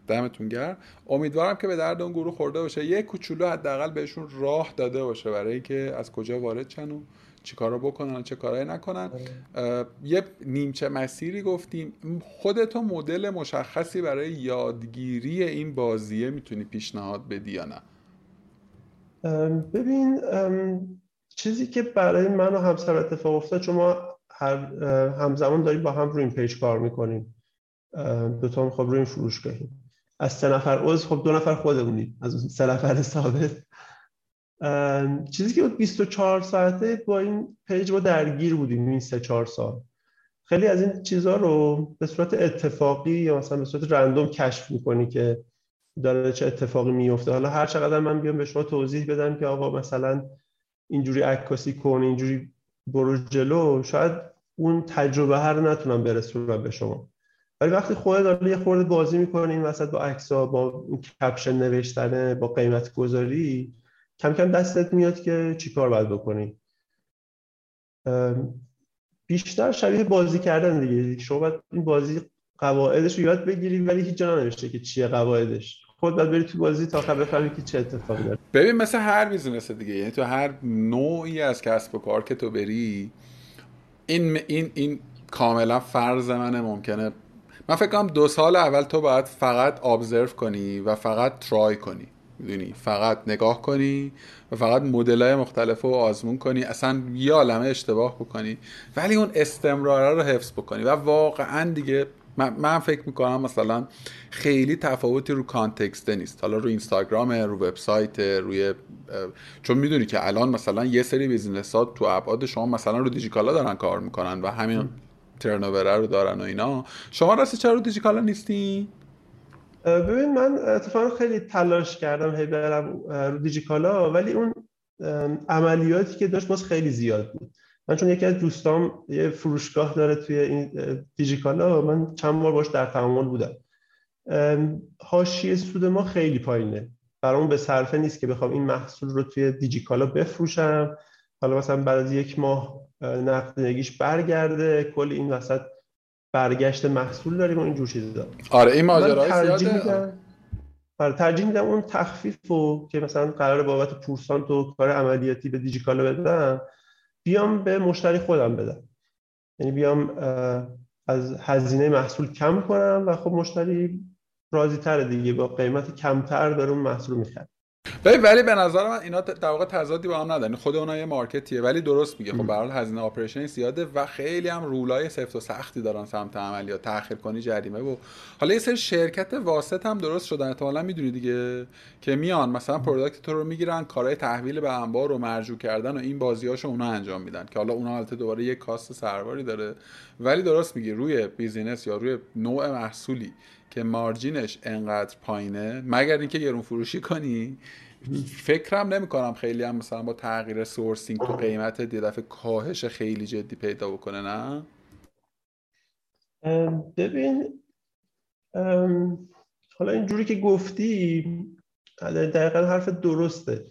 دمتون گرم. امیدوارم که به درد اون گروه خورده باشه. یه کوچولو حداقل بهشون راه داده باشه برای اینکه از کجا وارد شن و چی کارا بکنن چه کارایی نکنن. آره. یه نیمچه مسیری گفتیم. خودتو مدل مشخصی برای یادگیری این بازیه می‌تونی پیشنهاد بدی یا نه؟ ببین چیزی که برای من و همسر اتفاق افتاد چون ما هر همزمان داریم با هم روی این پیج کار می‌کنیم. دوتا خب روی این فروشگاهیم. از سه نفر عضو خب دو نفر خودمونیم از سه نفر ثابت. چیزی که بود 24 ساعته با این پیج با درگیر بودیم این سه چهار سال. خیلی از این چیزها رو به صورت اتفاقی یا مثلا به صورت رندوم کشف می‌کنی که داره چه اتفاقی میفته حالا هر چقدر من بیام به شما توضیح بدم که آقا مثلا اینجوری عکاسی کن اینجوری برو جلو شاید اون تجربه هر نتونم برسونم به شما. ولی وقتی خودت یه خورده بازی می‌کنی این وسط با عکس‌ها با caption نوشتن با قیمت گذاری کم کم دستت میاد که چیکار باید بکنی. بیشتر شبیه بازی کردن دیگه. شما باید این بازی قواعدش رو یاد بگیری ولی هیچ جا ننوشته که چیه قواعدش. خودت باید بری تو بازی تا بفهمی که چه اتفاقی داره. ببین مثل هر business دیگه یعنی تو هر نوعی از کسب و کار که تو بری این این این کاملا فرض منه ممکنه. من فکر کنم دو سال اول تو باید فقط observe کنی و فقط try کنی. می‌دونی؟ فقط نگاه کنی و فقط مدل های مختلف رو آزمون کنی. اصلا یه عالمه اشتباه بکنی. ولی اون استمراره رو حفظ بکنی. و واقعا دیگه من, فکر می‌کنم مثلا خیلی تفاوتی رو context نیست. حالا رو اینستاگرام رو وبسایت روی چون می‌دونی که الان مثلا یه سری business ها تو ابعاد شما مثلا رو دیجیکالا دارن کار می‌کنن و همین ترنوور رو دارن و اینا. شما راستی چرا رو دیجیکالا نیستی؟ ببین من اتفاقا خیلی تلاش کردم هی برم رو دیجیکالا ولی اون عملیاتی که داشت باز خیلی زیاد بود. من چون یکی از دوستام یه فروشگاه داره توی این دیجیکالا من چند بار باش در تعامل بودم. حاشیه سود ما خیلی پایینه. برامون به صرفه نیست که بخوام این محصول رو توی دیجیکالا بفروشم. حالا مثلا بعد از یک ماه نقدینگیش برگرده. کل این وسط برگشت محصول داریم و اینجور چیزا. آره این ماجرا زیاده. آره ترجیح میدم اون تخفیف رو که مثلا قرار بابت پورسانت و کار عملیاتی به دیجیکالا بدم بیام به مشتری خودم بدم. یعنی بیام از هزینه محصول کم کنم و خب مشتری راضی تره دیگه با قیمت کمتر داره اون محصول می‌خره. ولی ولی به نظر من اینا در واقع تضادی با هم ندارن. خود اونها یه market یه. ولی درست میگه. خب به هزینه operation زیاده و خیلی هم rule ای سفت و سختی دارن سمت عملیات تاخیر کنی جریمه و حالا یه سری شرکت واسط هم درست شدن. احتمالاً می‌دونی دیگه که میان. مثلا product تو رو می‌گیرن کارهای تحویل به انبار رو مرجوع کردن و این بازیاشو اونا انجام میدن. که حالا اونا البته دوباره یه cost سرباری داره. ولی درست میگی. روی business یا روی نوع محصولی که مارجینش انقدر پایینه مگر اینکه گرون فروشی کنی؟ فکرم نمی کنم خیلی هم مثلا با تغییر سورسینگ تو قیمت یه دفعه کاهش خیلی جدی پیدا بکنه نه؟ ببین حالا اینجوری که گفتی دقیقا حرف درسته.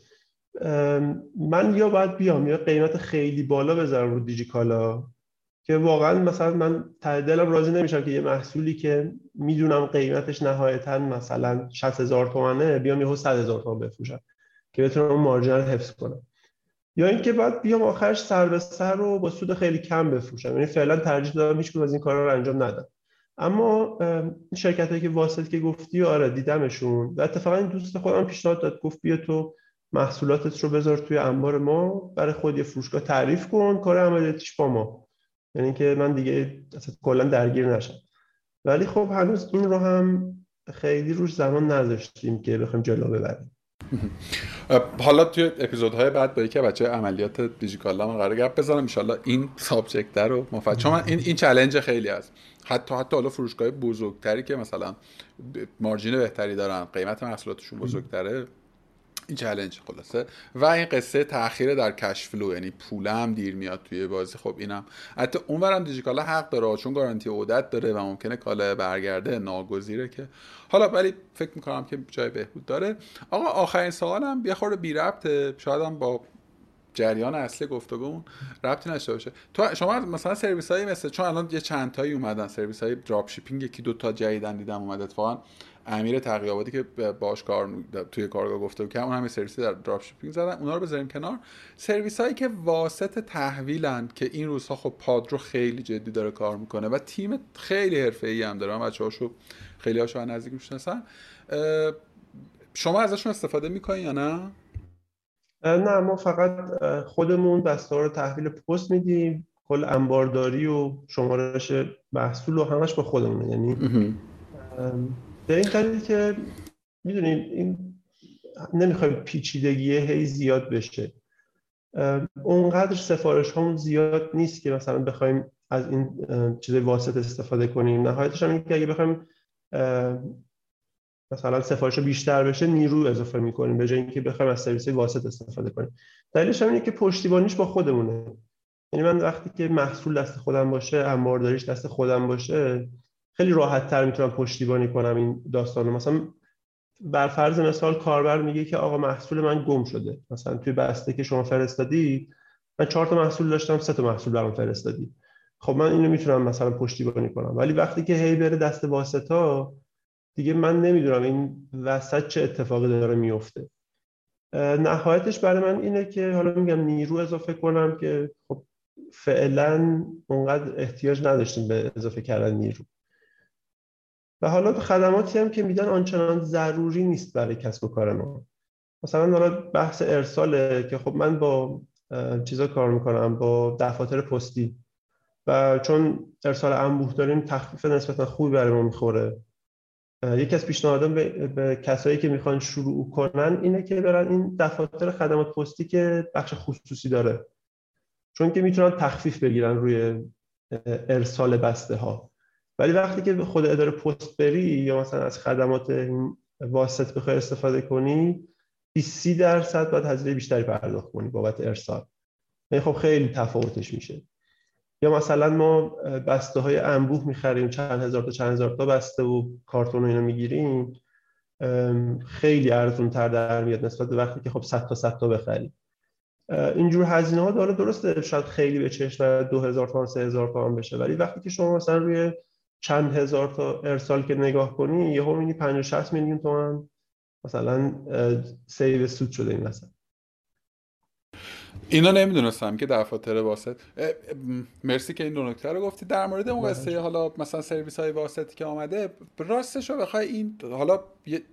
من یا باید بیام یا قیمت خیلی بالا بذارم رو دیجیکالا. که واقعا مثلا من ته دلم راضی نمیشم که یه محصولی که می‌دونم قیمتش نهایتا مثلا 60 هزار تومنه بیام یهو 100 هزار تومن بفروشم که بتونم اون مارجین رو حفظ کنم. یا اینکه بعد بیام آخرش سر به سر رو با سود خیلی کم بفروشم. یعنی فعلا ترجیح دادم هیچ از این کارا رو انجام ندم. اما شرکت هایی که واسط که گفتی آره دیدمشون. و اتفاقا دوست خودم پیشنهاد داد. گفت بیا تو محصولاتت رو بذار توی انبار ما. برای خود یه فروشگاه تعریف کن. کار عملیاتیش با ما. یعنی که من دیگه کلا درگیر نشم. ولی خب هنوز این رو هم خیلی روش زمان نذاشتیم که بخوایم جلو ببریم. حالا توی اپیزودهای بعد با یکی بچه عملیات دیجیکالا من قرار گپ بزنم. ان این سابجکت رو مفید چون این این چالش خیلی هست. حتی حتی حالا فروشگاه بزرگتری که مثلا مارجین بهتری دارن قیمت محصولاتشون بزرگتره این خلاصه. و این قصه تاخیر در cash flow یعنی پول هم دیر میاد توی بازی. خب اینم. حتی اونورم دیجیکالا حق داره چون گارانتی عودت داره و ممکنه کالا برگرده ناگزیره که. حالا ولی فکر می‌کنم که جای بهبود داره. آقا آخرین سوالم یه خورده بی ربطه هم با جریان اصلی گفتگو ربطی نشته باشه. تو شما مثلا سرویس هایی مثل چون الان یه چند تایی اومدن سرویس های drop shipping یکی دو تا جدیدن دیدم اومد اتفاقا. امیر تقیابادی که باش کار توی کارگاه گفته که اون هم سرویسی در دراپ شیپینگ زدن اونا رو بذاریم کنار. سرویس هایی که واسط تحویلن که این روزها خب پادرو خیلی جدی داره کار می‌کنه و تیم خیلی حرفه‌ای هم داره. بچه‌هاشو خیلی هاشو نزدیک می‌شناسن شما ازشون استفاده می‌کنین یا نه؟ نه ما فقط خودمون دستار رو تحویل پست میدیم. کل انبارداری و شمارش محصول و همش با خودمونه یعنی به این دلیل که می‌دونیم این نمی‌خوایم پیچیدگی هی زیاد بشه. اونقدر سفارش همون زیاد نیست که مثلا بخوایم از این چیز واسط استفاده کنیم. نهایتش هم که اگه بخوایم مثلا سفارش بیشتر بشه نیرو اضافه می‌کنیم به جای اینکه بخوایم از سرویس واسط استفاده کنیم. دلیلش هم اینه که پشتیبانیش با خودمونه. یعنی من وقتی که محصول دست خودم باشه انبارداریش دست خودم باشه خیلی راحت تر می‌تونم پشتیبانی کنم این داستانو مثلا بر فرض مثال کاربر میگه که آقا محصول من گم شده. مثلا توی بسته که شما فرستادی من چهار تا محصول داشتم سه تا محصول برام فرستادی. خب من اینو می‌تونم مثلا پشتیبانی کنم. ولی وقتی که هی بره دست واسطا دیگه من نمی‌دونم این وسط چه اتفاقی داره میفته نهایتش برای من اینه که حالا میگم نیرو اضافه کنم که خب فعلا اونقدر احتیاج نداشتیم به اضافه کردن نیرو. و حالا خدماتی هم که میدن آنچنان ضروری نیست برای کسب و کار ما. مثلا حالا بحث ارساله که خب من با چیزا کار می‌کنم با دفاتر پستی. و چون ارسال انبوه داریم تخفیف نسبتا خوبی برای ما می‌خوره. یکی از پیشنهادات به،, به کسایی که می‌خوان شروع کنن اینه که برن این دفاتر خدمات پستی که بخش خصوصی داره. چون که می‌تونن تخفیف بگیرن روی ارسال بسته ها ولی وقتی که خود اداره پست بری یا مثلا از خدمات واسط بخوای استفاده کنی 20 درصد باید هزینه بیشتری پرداخت کنی بابت ارسال. یعنی خب خیلی تفاوتش میشه. یا مثلا ما بسته های انبوه می‌خریم چند هزار تا چند هزار تا بسته و کارتون و اینا می‌گیریم. خیلی ارزون تر در میاد نسبت به وقتی که خب 100 تا 100 تا بخریم. اینجور هزینه ها داره درسته. شاید خیلی به چشم 2000 تومان 3000 تومان بشه. ولی وقتی که شما مثلا روی چند هزار تا ارسال که نگاه کنی یه می‌بینی 50 60 میلیون تومان مثلا سیو سود شده این مثلا اینا نمی‌دونستم که دفاتر واسط. مرسی که این دو نکته رو گفتی. در مورد اون قصه حالا مثلا سرویس های واسطی که آمده راستش رو بخوای این حالا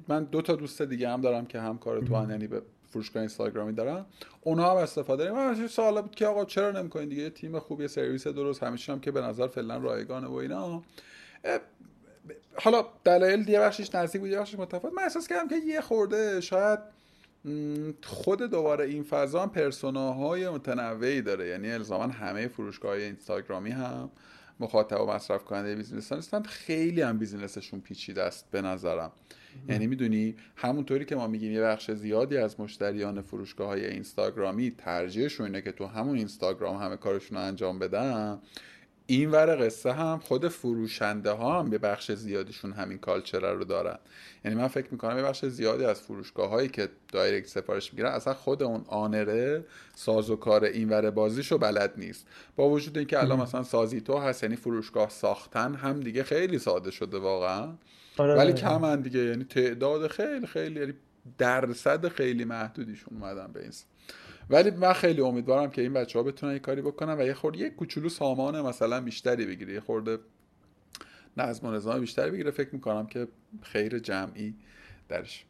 من دو تا دوست دیگه هم دارم که همکار تو یعنی به فروشگاه اینستاگرامی دارن. اونها هم استفاده داریم. سوال بود که آقا چرا نمی‌کنین دیگه؟ تیم خوبی سرویس درست. همیشه هم که به نظر فعلا رایگانه و اینا. حالا دلایل دیگه بخشش نزدیک بود یه بخشش متفاوت. من احساس کردم که یه خورده شاید خود دوباره این فضا هم persona های متنوعی داره. یعنی الزاما همه فروشگاه اینستاگرامی هم مخاطب و مصرف کننده business نیستن. خیلی هم business شون پیچیده است به نظرم. یعنی می‌دونی همونطوری که ما میگیم یه بخش زیادی از مشتریان فروشگاه های اینستاگرامی ترجیحشون اینه که تو همون اینستاگرام همه کارشون رو انجام بدن. این ور قصه هم خود فروشنده ها هم به بخش زیادیشون همین culture رو دارن. یعنی من فکر می‌کنم یه بخش زیادی از فروشگاه هایی که دایرکت سفارش می‌گیرن اصلا خود اون آنره ساز و کار این ور بازیشو بلد نیست. با وجود اینکه الان مثلا سازی تو هست یعنی فروشگاه ساختن هم دیگه خیلی ساده شده واقعا. آره ولی کمن دیگه یعنی تعداد خیلی خیلی یعنی درصد خیلی محدودیشون اومدن به این ولی من خیلی امیدوارم که این بچه ها بتونن یه کاری بکنن و یه خورده یه کوچولو سامان مثلا بیشتری بگیره. یه خورده نظم و نظام بیشتری بگیره. فکر می‌کنم که خیر جمعی درش.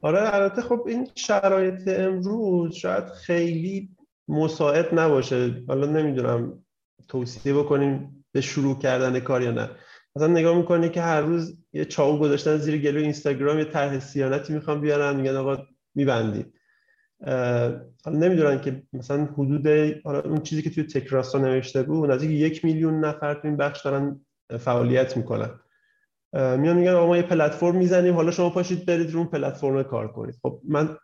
آره البته خب این شرایط امروز شاید خیلی مساعد نباشه. حالا نمی‌دونم توصیه بکنیم به شروع کردن کار یا نه. مثلا نگاه می‌کنه که هر روز یه چاقو گذاشتن زیر گلو اینستاگرام یه طرح سیانتی می‌خوام بیارن میگن آقا میبندیم حالا نمی‌دونن که مثلا حدود اون چیزی که توی تکراسا نوشته بود نزدیک یک میلیون نفر تو این بخش دارن فعالیت می‌کنن. میان میگن آقا ما یه پلتفرم می‌زنیم حالا شما پاشید برید رو اون پلتفرم کار کنید. خب من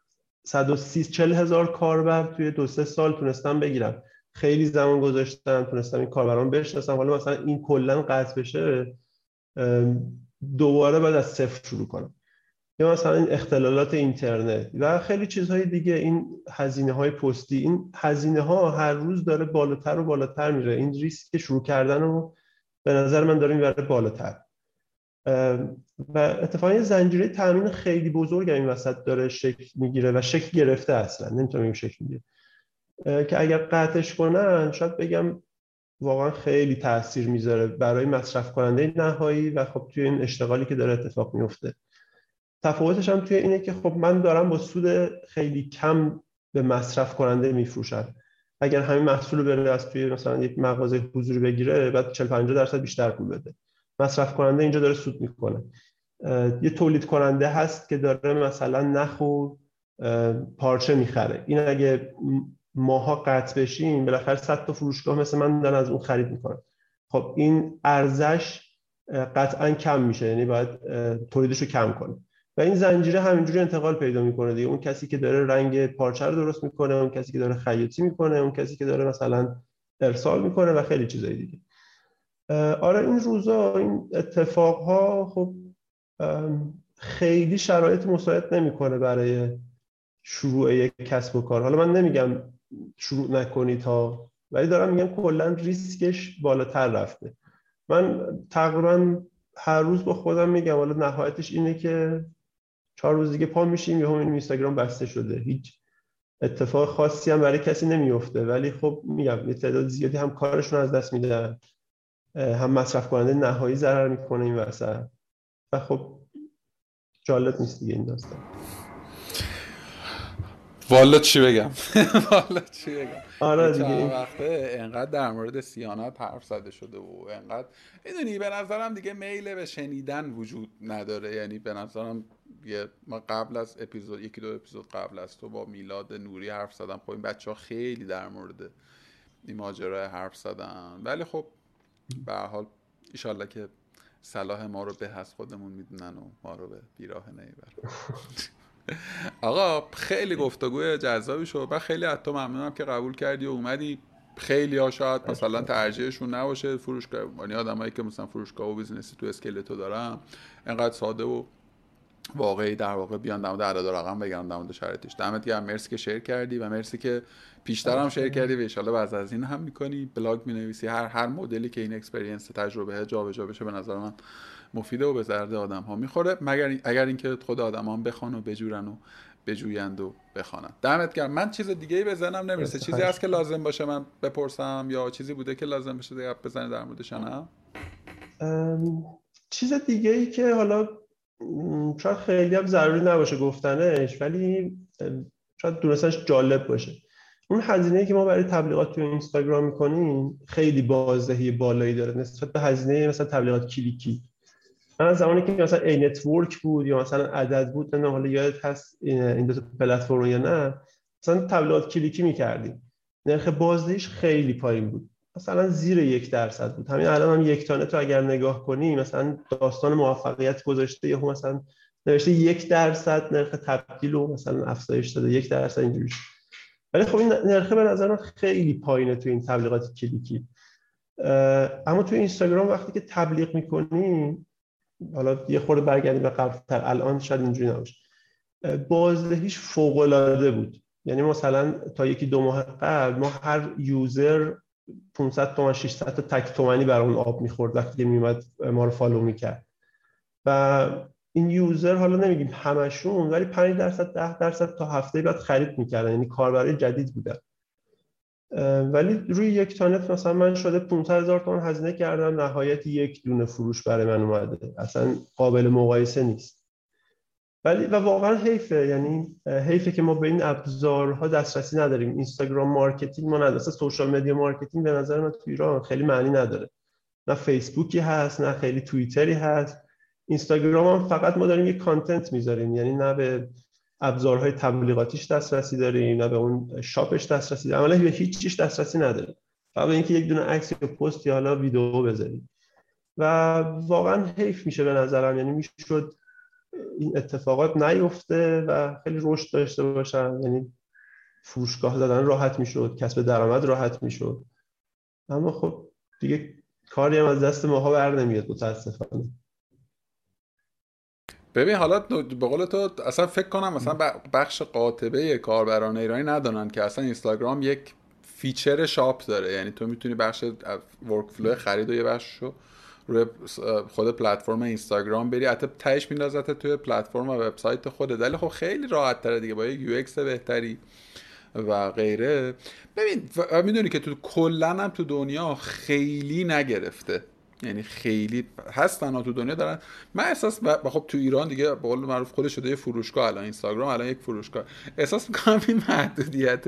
130 40 هزار کاربر توی دو سه سال تونستم بگیرم. خیلی زمان گذاشتم تونستم این کاربران بشناسم. حالا مثلا این کلا قطع بشه دوباره بعد از صفر شروع کنم. یا مثلا اختلالات اینترنت و خیلی چیزهای دیگه این هزینه های پستی این هزینه ها هر روز داره بالاتر و بالاتر میره. این ریسک شروع کردن رو به نظر من داره می‌بره بالاتر. و اتفاقا زنجیره تامین خیلی بزرگ این وسط داره شکل می‌گیره و شکل گرفته اصلا نمی‌تونم این شکل می‌گیره. که اگر قطعش کنن شاید بگم واقعا خیلی تاثیر می‌ذاره برای مصرف کننده نهایی و خب توی این اشتغالی که داره اتفاق میفته تفاوتش هم توی اینه که خب من دارم با سود خیلی کم به مصرف کننده میفروشم. اگر همین محصول بره از توی مثلا یک مغازه حضوری بگیره بعد 40 50 درصد بیشتر پول بده. مصرف کننده اینجا داره سود می‌کنه. یه تولید کننده هست که داره مثلا نخ و پارچه می‌خره. این اگه ماها قطع بشیم بالاخره 100 تا فروشگاه مثل من دارن از اون خرید می‌کنن. خب این ارزش قطعا کم میشه. یعنی باید تولیدش رو کم کنه و این زنجیره همینجوری انتقال پیدا می‌کنه دیگه. اون کسی که داره رنگ پارچه رو درست می‌کنه اون کسی که داره خیاطی می‌کنه اون کسی که داره مثلا ارسال می‌کنه و خیلی چیزای دیگه. آره این روزا این اتفاق ها خب خیلی شرایط مساعد نمی‌کنه برای شروع یک کسب و کار. حالا من نمیگم شروع نکنید تا ولی دارم میگم کلا ریسکش بالاتر رفته. من تقریبا هر روز با خودم میگم حالا نهایتش اینه که چهار روز دیگه پا میشیم یهو این اینستاگرام بسته شده. هیچ اتفاق خاصی هم برای کسی نمیفته ولی خب میگم یه تعداد زیادی هم کارشون از دست میدن. هم مصرف کننده نهایی ضرر می‌کنه این وسط. و خب جالب نیست دیگه این داستان. والا چی بگم؟ والا چی بگم؟ آره دیگه. وقته انقدر در مورد سیانت حرف زده شده و انقدر می‌دونی به نظرم دیگه میل به شنیدن وجود نداره. یعنی به نظرم یه ما قبل از اپیزود یکی دو اپیزود قبل از تو با میلاد نوری حرف زدم. خب این بچه ها خیلی در مورد این ماجرا حرف زدن. ولی خب به حال ایشالله که صلاح ما رو به از خودمون می‌دونن و ما رو به بیراه نبرن. آقا خیلی گفتگوی جذابی شد و خیلی تو ممنونم که قبول کردی و اومدی. خیلی ها شاید مثلا ترجیحشون نباشه. فروشگاه یعنی آدمایی که مثلا فروشگاه و business ی تو scale تو دارن انقدر ساده و واقعی در واقع بیان در مورد اعداد رقم بگن در مورد شرایطش. دمت گرم. مرسی که share کردی و مرسی که پیشتر هم share کردی و بعد از این هم می‌کنی. بلاگ می‌نویسی. هر هر مدلی که این experience تجربه جابجا بشه به نظر من مفیده و به درد آدم ها می‌خوره. مگر اگر اینکه خود آدم ها بخوان و بجورن و بجویند و بخوانند. دمت گرم. من چیز دیگه ای بزنم نمی‌رسه. چیزی هست که لازم باشه من بپرسم یا چیزی بوده که لازم باشه دیگه بزنی در موردش نه؟ چیز دیگه ای که حالا شاید خیلی هم ضروری نباشه گفتنش ولی شاید دونستنش جالب باشه. اون هزینه که ما برای تبلیغات توی اینستاگرام می‌کنیم خیلی بازدهی بالایی داره نسبت به هزینه مثلا تبلیغات کلیکی. من زمانی که مثلا Anetwork بود یا مثلا عدد بود نه حالا یادت هست این دو پلتفرم یا نه مثلا تبلیغات کلیکی می‌کردیم. نرخ بازدهیش خیلی پایین بود. مثلا زیر یک درصد بود. همین الان هم یک تانه تو اگر نگاه کنی مثلا داستان موفقیت گذاشته یا مثلا نوشته یک درصد نرخ تبدیل و مثلا افزایش داده یک درصد اینجوری. ولی خب این نرخ به نظر من خیلی پایینه تو این تبلیغات کلیکی اما تو اینستاگرام وقتی که تبلیغ می‌کنی حالا یه خورده برگردیم به قبلتر الان شاید اینجوری نباشه. بازدهیش فوق العاده بود. یعنی مثلا تا یکی دو ماه قبل ما هر یوزر 500 تومن 600 تا تک تومنی بر اون آب می‌خورد وقتی میومد ما رو follow می‌کرد. و این user حالا نمیگیم همشون ولی 5 درصد 10 درصد تا هفته بعد خرید می‌کردن. یعنی کاربرای جدید بودن ولی روی یک تانت مثلا من شده 500 هزار تومان هزینه کردم. نهایت یک دونه فروش برای من اومده. اصلا قابل مقایسه نیست. ولی و واقعا حیفه. یعنی حیفه که ما به این ابزارها دسترسی نداریم. Instagram marketing معنا نداره social media marketing به نظر من تو ایران خیلی معنی نداره. نه فیسبوکی هست نه خیلی توییتری هست. اینستاگرام هم فقط ما داریم یه کانتنت می‌ذاریم. یعنی نه به ابزارهای تبلیغاتیش دسترسی داریم نه به اون شاپش دسترسی داریم. عملا به هیچ چیش دسترسی نداریم. فقط اینکه یک دونه عکس یا پست یا حالا ویدیو بذاریم. و واقعا حیف میشه به نظرم. یعنی می‌شد این اتفاقات نیفته و خیلی رشد داشته باشن. یعنی فروشگاه زدن راحت می‌شد کسب درآمد راحت می‌شد. اما خب دیگه کاری هم از دست ماها بر نمیاد متاسفانه. ببین حالا به قول تو اصلا فکر کنم مثلا بخش قاطبه کاربران ایرانی ندانن که اصلا اینستاگرام یک feature shop داره. یعنی تو می‌تونی بخش workflow خرید و یه بخشو روی خود پلتفرم اینستاگرام بری حتی تهش میندازت توی پلتفرم و وبسایت خودت. ولی خب خیلی راحت تره دیگه با یک UX بهتری و غیره. ببین می‌دونی که تو کلا هم تو دنیا خیلی نگرفته. یعنی خیلی هستن تو دنیا دارن. من احساس و خب تو ایران دیگه به قول معروف خودش شده یه فروشگاه الان اینستاگرام الان یک فروشگاه. احساس می‌کنم این محدودیت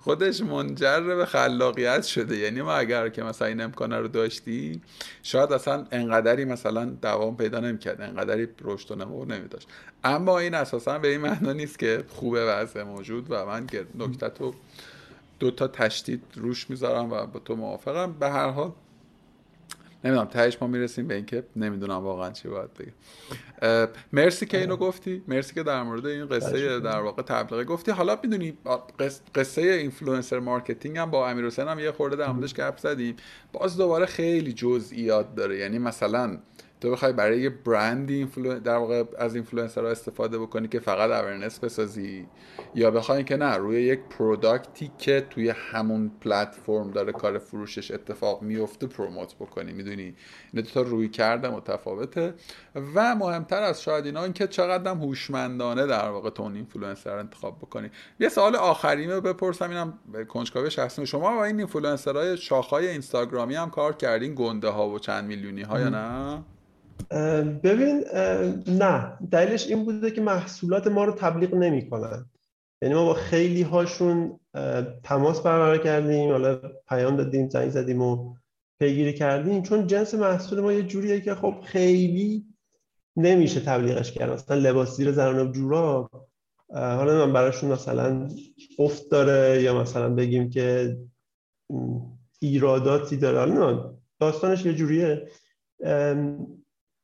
خودش منجر به خلاقیت شده. یعنی ما اگر که مثلا این امکانه رو داشتی شاید اصلا انقدری مثلا دوام پیدا نمی‌کرد انقدری رشد و نمو نمیداشت. اما این اساسا به این معنا نیست که خوبه وضع موجود و من نکته تو دو تا تشدید روش می‌ذارم و با تو موافقم. به هر حال نمی‌دونم تهش ما می‌رسیم به اینکه نمی‌دونم واقعا چی باید بگم. مرسی که اینو گفتی. مرسی که در مورد این قصه در واقع تبلیغ گفتی. حالا می‌دونی قصه influencer marketing هم با امیر هم یه خورده در موردش گپ زدیم. باز دوباره خیلی جزئیات داره. یعنی مثلا تو بخوای برای یه برندی در واقع از اینفلوئنسرها استفاده بکنی که فقط awareness بسازی یا بخوای که نه روی یک product ی که توی همون پلتفرم داره کار فروشش اتفاق میفته promote بکنی. می‌دونی؟ این دو تا رویکرده متفاوته. و مهمتر از شاید اینا اینکه چقدر هم هوشمندانه در واقع تو اون اینفلوئنسر انتخاب بکنی. یه سوال آخری رو بپرسم اینم کنجکاوی شخصی. شما با این اینفلوئنسرهای شاخهای اینستاگرامی هم کار کردین؟ گنده ها و چند میلیونی ها یا نه؟ ببین نه. دلیلش این بوده که محصولات ما رو تبلیغ نمی‌کنن. یعنی ما با خیلی هاشون تماس برقرار کردیم حالا پیام دادیم زنگ زدیم و پیگیری کردیم. چون جنس محصول ما یه جوریه که خب خیلی نمیشه تبلیغش کرد. مثلا لباس زیر زنان و جورا حالا من براشون مثلا افت داره یا مثلا بگیم که ایراداتی داره. حالا داستانش یه جوریه.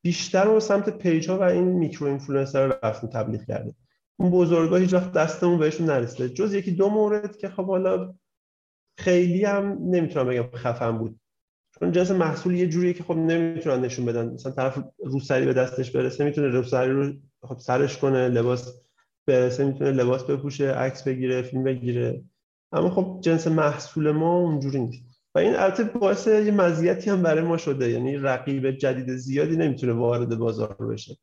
بیشتر رو سمت page ها و این micro influencer رو رفتیم تبلیغ کرده اون بزرگا هیچ وقت دستمون بهشون نرسیده. جز یکی دو مورد که خب حالا خیلی هم نمی‌تونم بگم خفن بود. چون جنس محصول یه جوریه که خب نمی‌تونن نشون بدن. مثلا طرف روسری به دستش برسه می‌تونه روسری رو خب سرش کنه لباس برسه می‌تونه لباس بپوشه عکس بگیره فیلم بگیره. اما خب جنس محصول ما اونجوری نیست. و این البته باعث یه مزیتی هم برای ما شده. یعنی رقیب جدید زیادی نمی‌تونه وارد بازار بشه.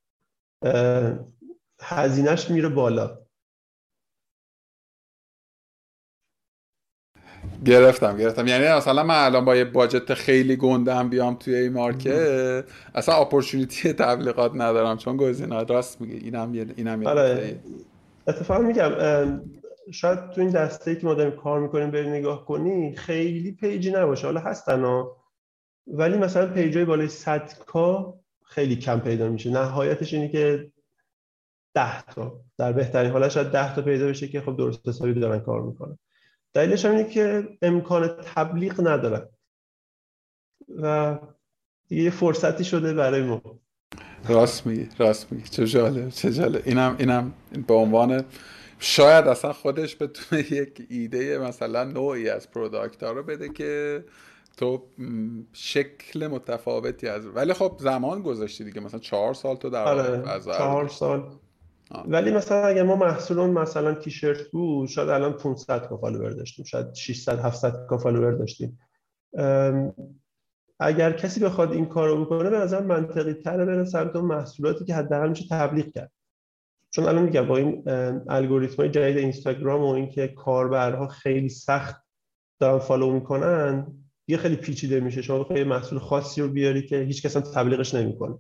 هزینهش میره بالا. گرفتم گرفتم. یعنی مثلا من الان با یه باجت خیلی گنده هم بیام توی این مارکت اصلا اپورتونیتی تبلیغات ندارم چون گزینه‌ها راست میگه. اینم یه اینم یه آره. اتفاقا میگم شاید تو این دسته ای که ما داریم کار می‌کنیم بری نگاه کنی خیلی پیجی نباشه. حالا هستن ها. ولی مثلا پیجای بالای 100 کا خیلی کم پیدا میشه. نهایتش اینه که 10 تا. در بهترین حالت شاید 10 تا پیدا بشه که خب درست حسابی دارن کار می‌کنن. دلیلش هم اینه که امکان تبلیغ ندارن. و یه فرصتی شده برای ما. راست میگی راست میگی. چه جالب چه جالب. اینم اینم به عنوان شاید اصلا خودش بتونه یک ایده مثلا نوعی از product ها رو بده که تو شکل متفاوتی از ولی خب زمان گذاشتی دیگه. مثلا چهار سال تو در آره، چهار سال. ولی مثلا اگه ما محصولون مثلا تیشرت بود شاید الان 500 k follower داشتیم شاید 600 700 k follower داشتیم. اگر کسی بخواد این کارو بکنه به نظر منطقی تره بره سمت اون محصولاتی که حداقل میشه تبلیغ کرد. چون الان میگم با این الگوریتم های جدید اینستاگرام و اینکه کاربرها خیلی سخت دارن follow می‌کنن یه خیلی پیچیده میشه. شما بخوای محصول خاصی رو بیاری که هیچ کس هم تبلیغش نمی‌کنه.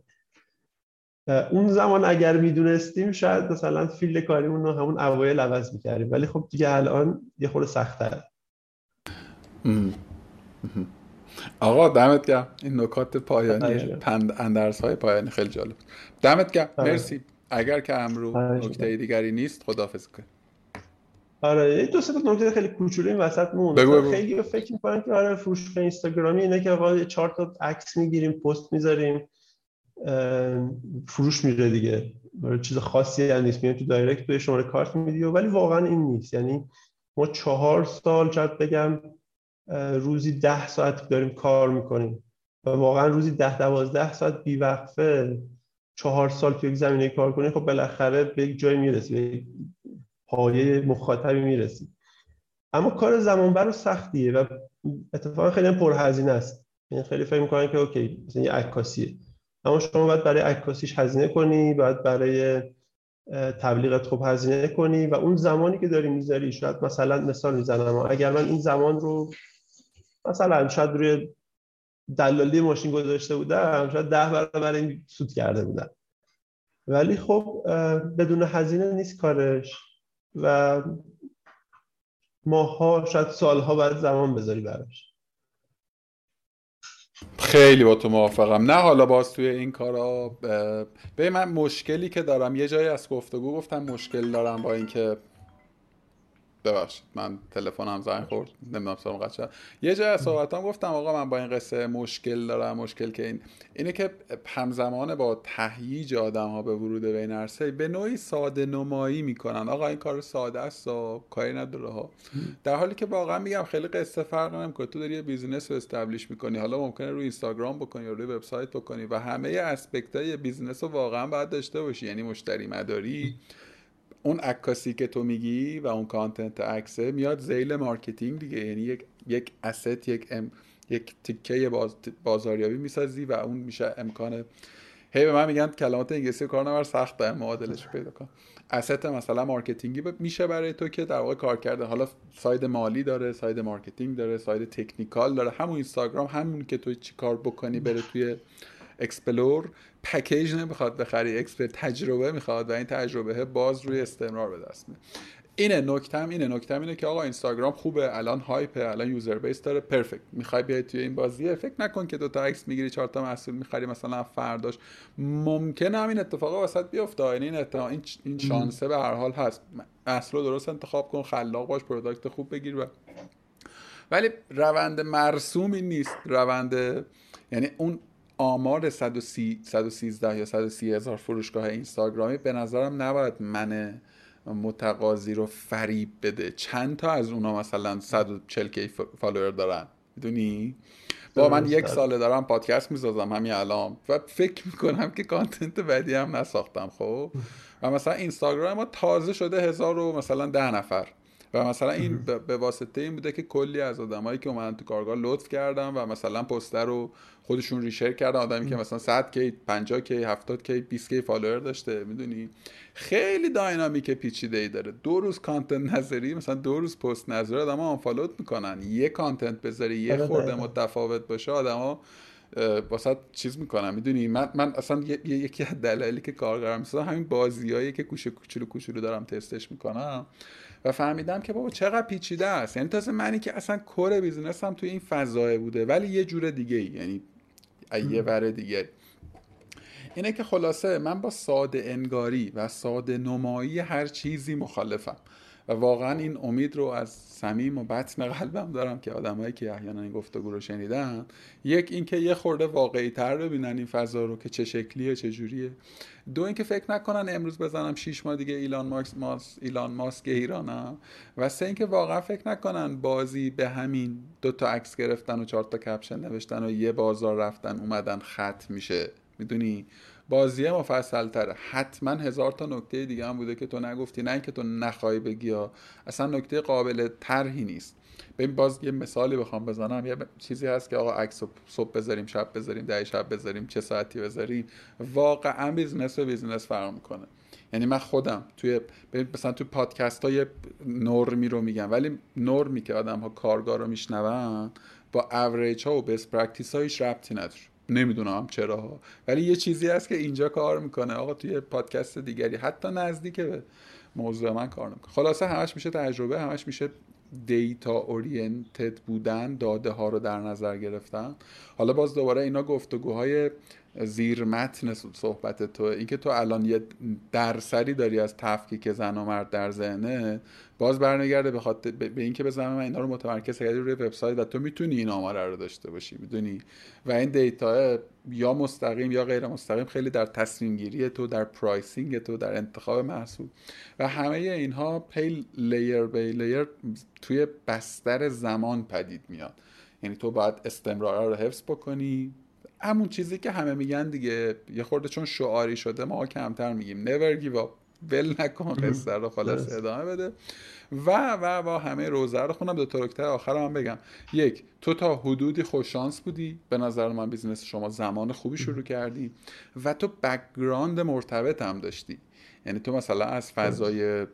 اون زمان اگر می‌دونستیم شاید مثلا field کاریمون رو همون اوایل عوض می‌کردیم. ولی خب دیگه الان یه خورده سخت‌تره. آقا دمت گرم. این نکات پایانی پند اندرس های پایانی. خیلی جالب. دمت گرم. مرسی. اگر که امرو نکته دیگری نیست خداحافظ کن آره دو سه تا نکته خیلی کوچولو این وسط مون خیلی فکر می‌کنن که آره فروش اینستاگرامی اینه که آقا چهار تا عکس می‌گیریم پست می‌ذاریم فروش میره دیگه. چیز خاصی هم نیست. میاد تو دایرکت به شماره کارت میدی ولی واقعا این نیست. یعنی ما چهار سال شاید بگم روزی ده ساعت داریم کار می‌کنیم. و واقعا روزی ده دوازده ساعت بیوقفه چهار سال تو یک زمینه کار کنیم خب بالاخره به یک جای می‌رسی به پایه مخاطبی می‌رسی. اما کار زمانبر و سختیه و اتفاقا خیلی پرهزینه است. یعنی خیلی فکر می‌کنن که اوکی مثلا یه عکاسیه. اما شما باید برای عکاسیش هزینه کنی باید برای تبلیغت خوب هزینه کنی و اون زمانی که داری می‌ذاری شاید مثلا مثال می‌زنم اگر من این زمان رو مثلا شاید روی دلالی ماشین گذاشته بودم شاید ده برابر این سود کرده بودم. ولی خب بدون هزینه نیست کارش و ماها شاید سالها باید زمان بذاری براش. خیلی با تو موافقم. نه حالا باز توی این کارا به من مشکلی که دارم یه جایی از گفتگو گفتم مشکل دارم با اینکه ببخشید من تلفنم زنگ خورد. نمی‌دونم سلام شد یه جای صحبتام گفتم آقا من با این قصه مشکل دارم مشکل که این اینه که همزمان با تهییج آدم ها به ورود به این عرصه به نوعی ساده نمایی می‌کنن. آقا این کار ساده است و کاری نداره ها. در حالی که واقعا میگم خیلی قصه فرق نمی‌کنه. تو داری یه business رو establish می‌کنی. حالا ممکنه روی اینستاگرام بکنی یا روی وبسایت بکنی و همه aspect های business رو واقعا باید داشته باشی. یعنی مشتری مداری. اون عکاسی که تو میگی و اون content عکسه میاد ذیل marketing دیگه. یعنی یک یک asset یک ام یک تیکه باز بازاریابی می‌سازی و اون میشه امکان. هی به من میگن کلمات انگلیسی کار نبر سخت دارم معادلش پیدا کن. asset مثلا marketing ی میشه برای تو که در واقع کار کرده حالا side مالی داره side marketing داره side technical داره. همون اینستاگرام همون که تو چی کار بکنی بره توی explore پکیج نمی‌خواد بخری explore تجربه می‌خواد و این تجربه باز روی استمرار به دست میاد. اینه نکتم اینه. نکتم اینه که آقا اینستاگرام خوبه الان hype ه الان user base داره. perfect می‌خوای بیای توی این بازیه فکر نکن که دو تا عکس می‌گیری چهار تا محصول می‌خری مثلا فرداش. ممکنه همین اتفاقا وسط بیفته. یعنی این این این شانسه به هر حال هست. رو درست انتخاب کن خلاق باش product خوب بگیر و ولی روند مرسومی نیست. روند یعنی اون آمار 130 113 یا 130 هزار فروشگاه اینستاگرامی به نظرم نباید من متقاضی رو فریب بده. چند تا از اونا مثلا 140 k follower دارن؟ می‌دونی؟ با من یک ساله دارم پادکست می‌سازم همین الان. و فکر می‌کنم که content بعدی هم نساختم خب؟ و مثلا اینستاگرام ما تازه شده هزار و مثلا ده نفر. و مثلا این به واسطه این بوده که کلی از آدمایی که اومدن تو کارگاه لطف کردن و مثلا poster رو خودشون reshare کردن. آدمی که مثلا 100 k 50 k 70 k 20 k follower داشته می‌دونی؟ خیلی dynamic پیچیده ای داره. دو روز content نذاری مثلا دو روز پست نذاری آدما unfollow ت می‌کنن. یه content بذاری یه آره، خورده متفاوت باشه آدما واسه چیز می‌کنم. می‌دونی؟ من من اصلا یکی از دلایلی که کارگرم می‌سازم همین بازیایی که کوچه کوچولو کوچولو دارم تستش می‌کنم و فهمیدم که بابا چقدر پیچیده است. یعنی تازه منی که اصلا core business م توی این فضای بوده ولی یه جور دیگه یعنی یه ور دیگه. اینه که خلاصه من با ساده انگاری و ساده نمایی هر چیزی مخالفم. و واقعا این امید رو از صمیم و بطن قلبم دارم که آدمایی که احیانا این گفتگو رو شنیدن یک اینکه یه خورده واقعی تر ببینن این فضا رو که چه شکلیه چه جوریه. دو اینکه فکر نکنن امروز بزنم شیش ماه دیگه ایلان ماسک ماس ایلان ماسک ایرانم. و سه اینکه واقعا فکر نکنن بازی به همین دو تا عکس گرفتن و چهار تا کپشن نوشتن و یه بازار رفتن اومدن خط میشه. می‌دونی؟ بازی مفصل تره حتما هزار تا نکته دیگه هم بوده که تو نگفتی. نه اینکه تو نخوای بگی یا اصلا نکته قابل طرحی نیست. ببین باز یه مثالی بخوام بزنم. یه چیزی هست که آقا عکس صبح بذاریم شب بذاریم ده شب بذاریم چه ساعتی بذاریم. واقعا business و business فرق می‌کنه. یعنی من خودم توی مثلا توی پادکست های نرمی رو میگم. ولی نرمی که آدم ها کارگاه رو میشنون با اوریج ها و best practice هایش ربطی نداره. نمی‌دونم چرا ولی یه چیزی هست که اینجا کار می‌کنه. آقا توی پادکست دیگری حتی نزدیک به موضوع من کار نمی‌کنه خلاصه همش میشه تجربه همش میشه data oriented بودن داده ها رو در نظر گرفتن. حالا باز دوباره اینا گفتگوهای زیر متن صحبت تو. اینکه تو الان یه درصدی داری از تفکیک زن و مرد در ذهنه باز برنگرده به خاطر به اینکه بزنم من اینا رو متمرکز کردی روی وبسایت و تو می‌تونی این آمار رو داشته باشی می‌دونی؟ و این data یا مستقیم یا غیر مستقیم خیلی در تصمیم گیری تو در pricing تو در انتخاب محصول. و همه اینها layer by layer توی بستر زمان پدید میاد. یعنی تو باید استمرار رو حفظ بکنی همون چیزی که همه میگن دیگه. یه خورده چون شعاری شده ما کمتر میگیم. Never give up. ول نکن. قصه رو خلاص ادامه بده. و و و همه روزه رو خونم. دو تا نکته آخر هم بگم. یک تو تا حدودی خوششانس بودی. به نظر من business شما زمان خوبی شروع کردی. و تو background مرتبط هم داشتی. یعنی تو مثلا از فضای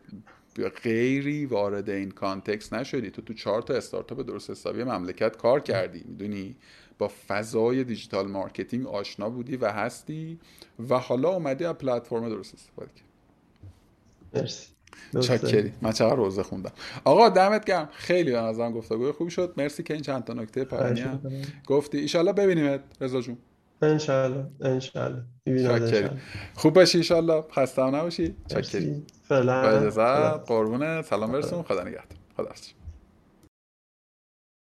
غیری وارد این context نشدی. تو تو چهار تا استارتاپ درست حسابی مملکت کار کردی. می‌دونی؟ با فضای digital marketing آشنا بودی و هستی و حالا اومدی از پلتفرم درست استفاده کردی. مرسی. چکری من چقدر روزه خوندم. آقا دمت گرم. خیلی به نظرم گفتگوی خوبی شد. مرسی که این چند تا نکته پایانی هم گفتی. ایشالله ببینیمت. رضا جون. انشالله انشالله خوب باشی ایشالله خسته نباشی. چکری فعلا. قربونه سلام برسون خدا نگهدار. خدا